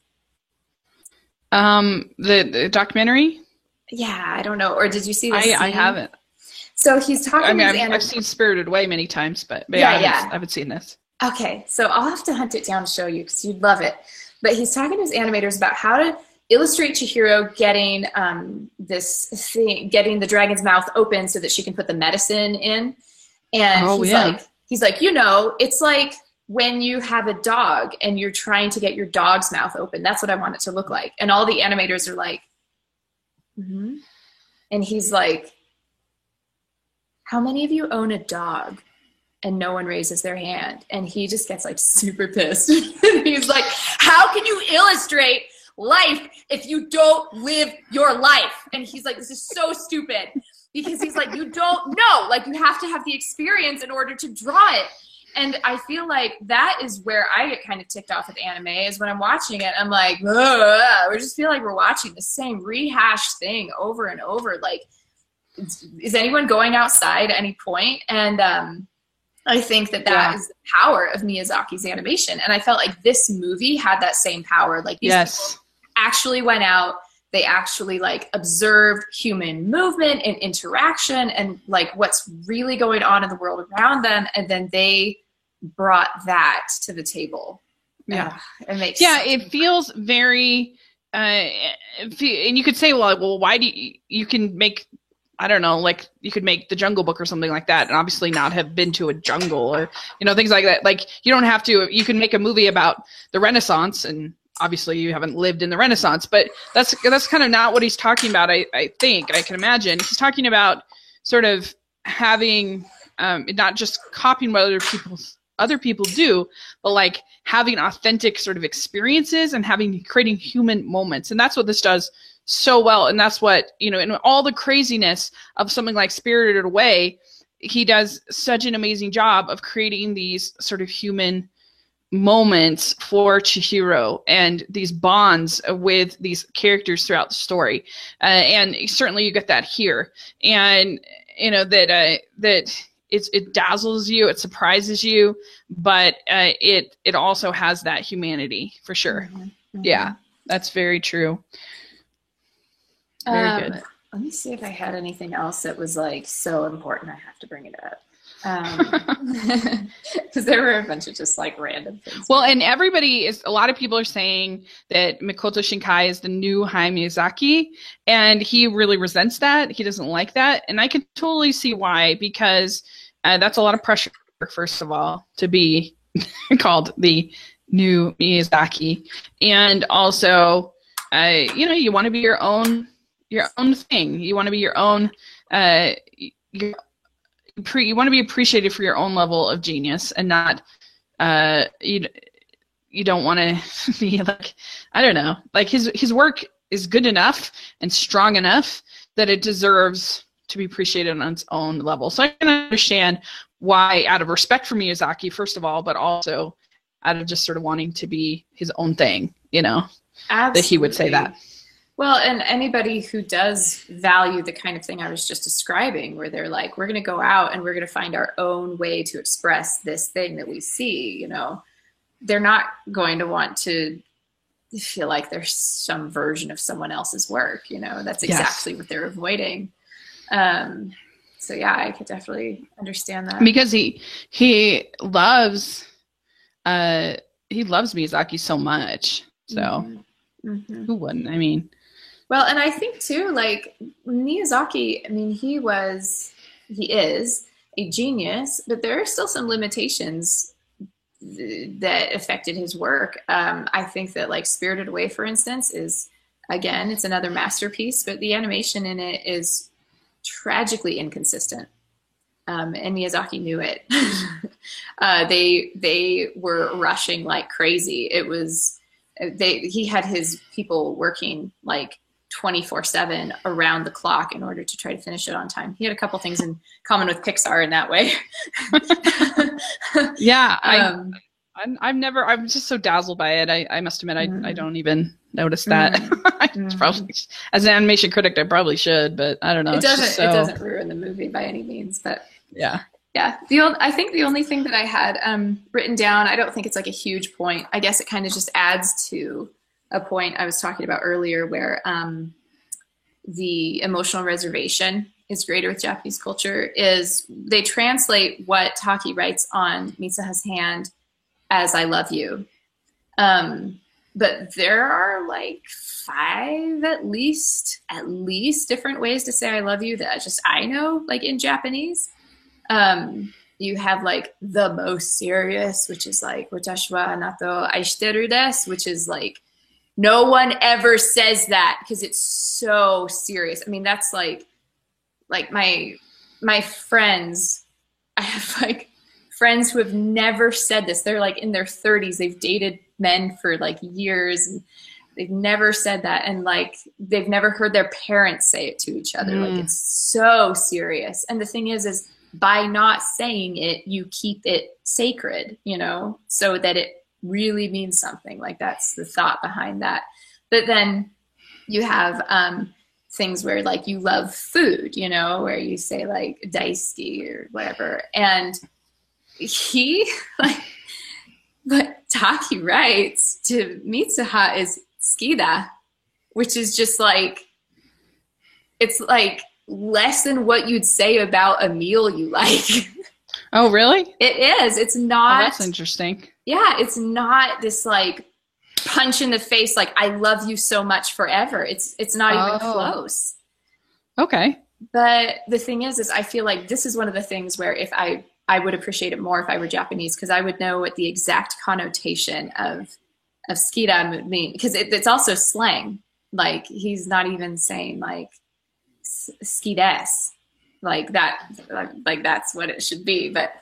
Um, the, the documentary? Yeah, I don't know. Or did you see this? I, I haven't. So he's talking. I mean, I've, I've, seen Spirited Away many times, but, but yeah, yeah, I, haven't, I haven't seen this. Okay, so I'll have to hunt it down to show you because you'd love it. But he's talking to his animators about how to illustrate Chihiro getting um, this thing, getting the dragon's mouth open so that she can put the medicine in. And oh, he's yeah. like, he's like, you know, it's like when you have a dog and you're trying to get your dog's mouth open. That's what I want it to look like. And all the animators are like, mm-hmm. and he's like, how many of you own a dog? And no one raises their hand. And he just gets like super pissed. He's like, How can you illustrate life if you don't live your life? And he's like, This is so stupid. Because he's like, You don't know. Like, you have to have the experience in order to draw it. And I feel like that is where I get kind of ticked off with anime is when I'm watching it. I'm like, we just feel like we're watching the same rehashed thing over and over. Like, is anyone going outside at any point? And um, I think that that yeah. is the power of Miyazaki's animation. And I felt like this movie had that same power. Like these yes. actually went out, they actually like observed human movement and interaction and like what's really going on in the world around them, and then they brought that to the table. Yeah, it makes yeah, it feels very. Uh, and you could say, well, well, why do you, you can make I don't know, like you could make the Jungle Book or something like that, and obviously not have been to a jungle or you know things like that. Like you don't have to. You can make a movie about the Renaissance, and obviously you haven't lived in the Renaissance, but that's that's kind of not what he's talking about. I I think I can imagine he's talking about sort of having um, not just copying what other people's other people do, but like having authentic sort of experiences and having creating human moments, and that's what this does so well. And that's what, you know, in all the craziness of something like Spirited Away, he does such an amazing job of creating these sort of human moments for Chihiro and these bonds with these characters throughout the story. Uh, and certainly you get that here. And, you know, that, uh, that, it's, it dazzles you, it surprises you, but uh, it it also has that humanity for sure. Mm-hmm. Mm-hmm. Yeah, that's very true. Very um, good. Let me see if I had anything else that was like so important. I have to bring it up because um, there were a bunch of just like random things. Well, and everybody is a lot of people are saying that Makoto Shinkai is the new Hayao Miyazaki, and he really resents that. He doesn't like that, and I can totally see why because uh, that's a lot of pressure. First of all, to be called the new Miyazaki, and also, uh, you know, you want to be your own your own thing. You want to be your own. Uh, pre, you want to be appreciated for your own level of genius, and not uh, you. You don't want to be like I don't know. Like his his work is good enough and strong enough that it deserves to be appreciated on its own level. So I can understand why, out of respect for Miyazaki, first of all, but also out of just sort of wanting to be his own thing, you know, Absolutely. that he would say that. Well, and anybody who does value the kind of thing I was just describing, where they're like, we're going to go out and we're going to find our own way to express this thing that we see, you know, they're not going to want to feel like there's some version of someone else's work, you know, that's exactly yes. what they're avoiding. Um, so yeah, I could definitely understand that because he he loves uh he loves Miyazaki so much So Mhm. who wouldn't? I mean, Well, and I think too, like Miyazaki, I mean, he was, he is a genius, but there are still some limitations th- that affected his work. Um, I think that, like, Spirited Away, for instance, is, again, it's another masterpiece, but the animation in it is tragically inconsistent. Um, and Miyazaki knew it. uh, they they were rushing like crazy. It was they he had his people working like 24 7 around the clock in order to try to finish it on time. He had a couple things in common with Pixar in that way. yeah, I, um, I'm, I've never. I'm just so dazzled by it. I, I must admit, I, I Mhm. don't even notice that. I Mhm. probably, as an animation critic, I probably should, but I don't know. it doesn't so, it doesn't ruin the movie by any means, but Yeah. yeah the only, i think the only thing that i had um, written down i don't think it's like a huge point i guess it kind of just adds to a point i was talking about earlier where um, the emotional reservation is greater with japanese culture is they translate what taki writes on mitsuha's hand as i love you. Um, but there are like five at least at least different ways to say i love you that just i know like in japanese. Um, you have like the most serious, which is like watashi wa anata aishiteru which is like no one ever says that because it's so serious. I mean, that's like like my my friends. I have like friends who have never said this. They're like in their 30s. They've dated men for like years and they've never said that and like they've never heard their parents say it to each other. Like Mm. it's so serious. And the thing is is by not saying it, you keep it sacred, you know, so that it really means something. Like that's the thought behind that. But then you have um, things where like you love food, you know, where you say like daisuki or whatever. And he like what Taki writes to Mitsuha is skida, which is just like it's like less than what you'd say about a meal you like. Oh, really? it is. It's Oh, not that's interesting. Yeah, it's not this like punch in the face like I love you so much forever. It's it's not even Oh. close. Okay. But the thing is is I feel like this is one of the things where if I I would appreciate it more if I were Japanese because I would know what the exact connotation of of skida would mean because it, it's also slang. Like he's not even saying like skides like that like, like that's what it should be but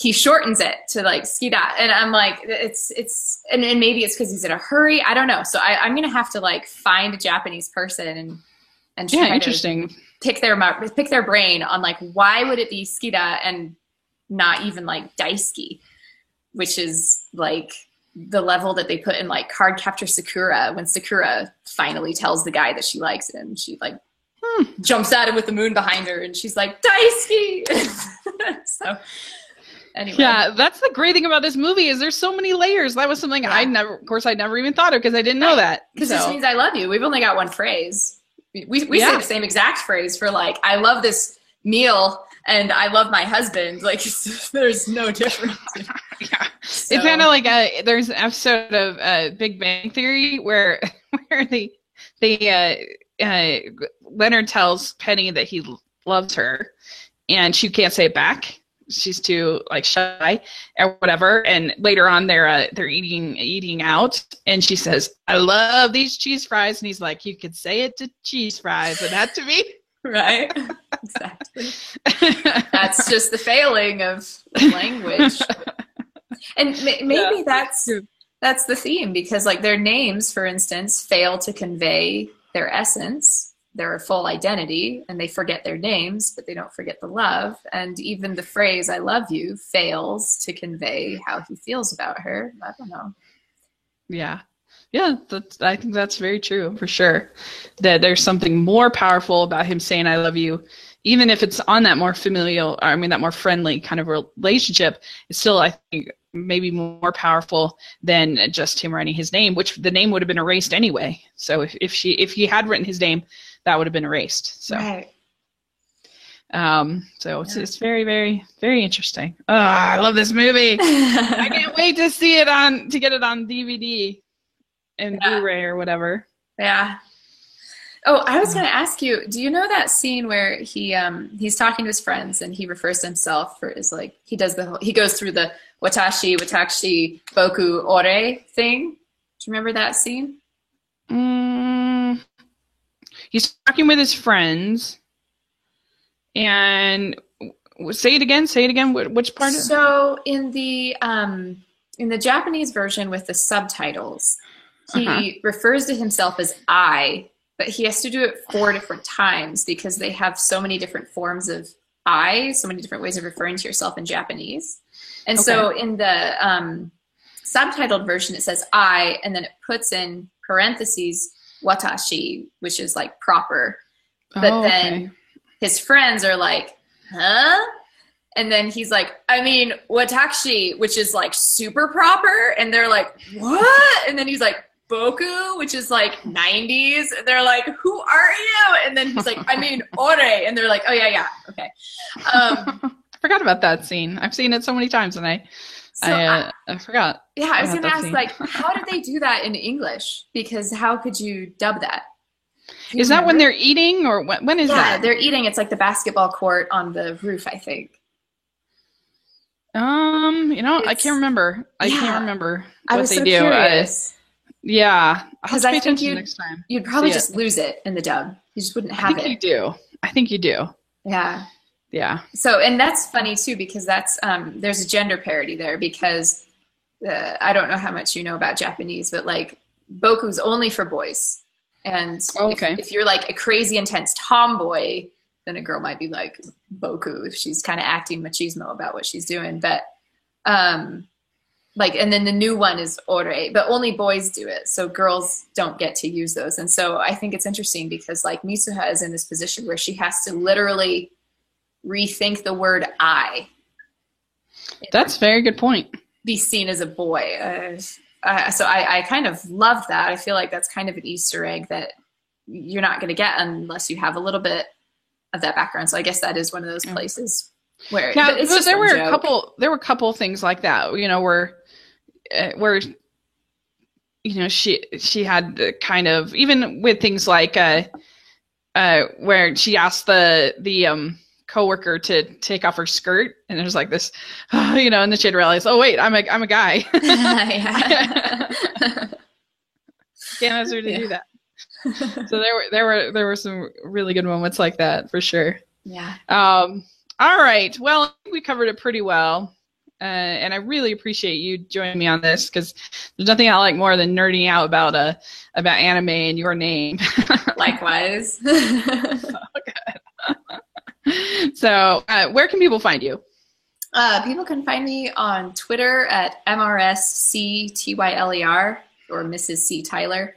he shortens it to like skida and i'm like it's it's and, and maybe it's because he's in a hurry. I don't know. So I, i'm gonna have to like find a japanese person and and try Yeah, to interesting. pick their pick their brain on like why would it be skida and not even like daisuki which is like the level that they put in like Cardcaptor Sakura when sakura finally tells the guy that she likes him she like Hmm. jumps at him with the moon behind her and she's like daisuki so anyway Yeah, that's the great thing about this movie is there's so many layers. That was something I never, of course, I never even thought of because I didn't know that. because So- this means i love you we've only got one phrase we, we, we say the same exact phrase for like i love this meal and i love my husband like there's no difference yeah. So- It's kind of like a there's an episode of uh, Big Bang Theory where where the the uh, uh, Leonard tells Penny that he loves her, and she can't say it back. She's too like shy or whatever. And later on, they're uh, they're eating eating out, and she says, "I love these cheese fries," and he's like, "You could say it to cheese fries, and not to me." right exactly that's just the failing of language and ma- maybe Yeah. that's that's the theme because like their names for instance fail to convey their essence their full identity and they forget their names but they don't forget the love and even the phrase i love you fails to convey how he feels about her i don't know Yeah. Yeah, I think that's very true for sure. That there's something more powerful about him saying "I love you," even if it's on that more familial, I mean that more friendly kind of relationship. It's still, I think, maybe more powerful than just him writing his name, which the name would have been erased anyway. So if, if she if he had written his name, that would have been erased. So right um, so it's it's very very very interesting. Oh, I love this movie. I can't wait to see it on to get it on DVD and Yeah. Blu-ray or whatever. Yeah. Oh, I was going to ask you, do you know that scene where he um he's talking to his friends and he refers to himself for is like he does the whole, he goes through the watashi watakushi boku ore thing? Do you remember that scene? Mm, he's talking with his friends, and say it again. Say it again. Which part? of- So in the um in the Japanese version with the subtitles, he Uh-huh. refers to himself as I, but he has to do it four different times because they have so many different forms of I, so many different ways of referring to yourself in Japanese. And so in the um, subtitled version, it says I, and then it puts in parentheses watashi, which is like proper. But Oh, then okay. his friends are like, huh? And then he's like, I mean, watakushi, which is like super proper. And they're like, what? And then he's like, boku, which is like 90s. And they're like, who are you? And then he's like, I mean, ore. And they're like, oh, yeah, yeah. Okay. Um, I forgot about that scene. I've seen it so many times, and I, so I, I, uh, I forgot. yeah, I was going to ask, like, how did they do that in English? Because how could you dub that? You Is that when they're eating, or when, when is Yeah, that? they're eating. It's like the basketball court on the roof, I think. Um, you know, I can't remember. I Yeah. can't remember I what was they so do. Curious. yeah, I'll have 'Cause to I think attention you- next time. You'd probably See it. just lose it in the dub. You just wouldn't I have think you it. do. I think you do. Yeah. Yeah. So, and that's funny too because that's um, there's a gender parity there because uh, I don't know how much you know about Japanese, but like Boku's only for boys, and if- Okay. if, you're like a crazy intense tomboy, then a girl might be like Boku if she's kind of acting machismo about what she's doing. But um, like, and then the new one is ore, but only boys do it, so girls don't get to use those. And so I think it's interesting because like Mitsuha is in this position where she has to literally rethink the word I. That's a very good point. be seen as a boy. Uh, uh, so I, I kind of love that. I feel like that's kind of an Easter egg that you're not going to get unless you have a little bit of that background. So I guess that is one of those places where Now, it's just there were a couple. There were a couple things like that. You know, where, uh, where, you know, she she had the kind of even with things like, uh, uh, where she asked the the um coworker to take off her skirt, and there's like this, you know, and then she had realized, oh wait, I'm a I'm a guy. Can't ask her to Yeah. do that. So there were there were there were some really good moments like that for sure. yeah. Um, all right. Well, I think we covered it pretty well. Uh, and I really appreciate you joining me on this because there's nothing I like more than nerding out about uh, about anime and your name. Likewise. so, uh, where can people find you? Uh, people can find me on Twitter at MRSCTYLER or Mrs. C. Tyler.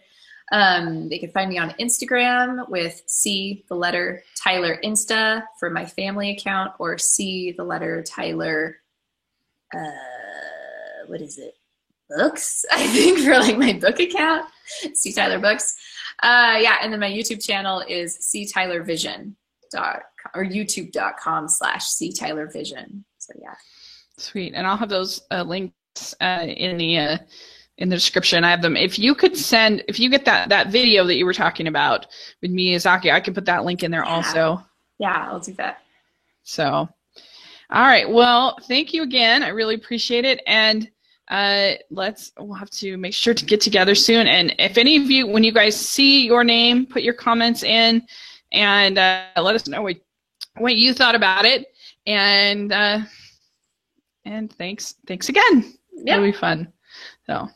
Um, they can find me on Instagram with C, the letter Tyler Insta for my family account, or C, the letter Tyler, uh, what is it? Books, I think, for like my book account. C. Tyler Books. Uh, yeah, and then my YouTube channel is C. Tyler Vision. Dot, or youtube.com slash C. Tyler Vision. So yeah. Sweet, and I'll have those uh, links uh, in the uh, in the description. I have them. If you could send, if you get that that video that you were talking about with Miyazaki, I can put that link in there Yeah. also. Yeah, I'll do that. So, all right. Well, thank you again. I really appreciate it. And uh, let's, we'll have to make sure to get together soon. And if any of you, when you guys see your name, put your comments in and uh, let us know what, what you thought about it. And, uh, and thanks, thanks again. Yeah. It'll be fun. So,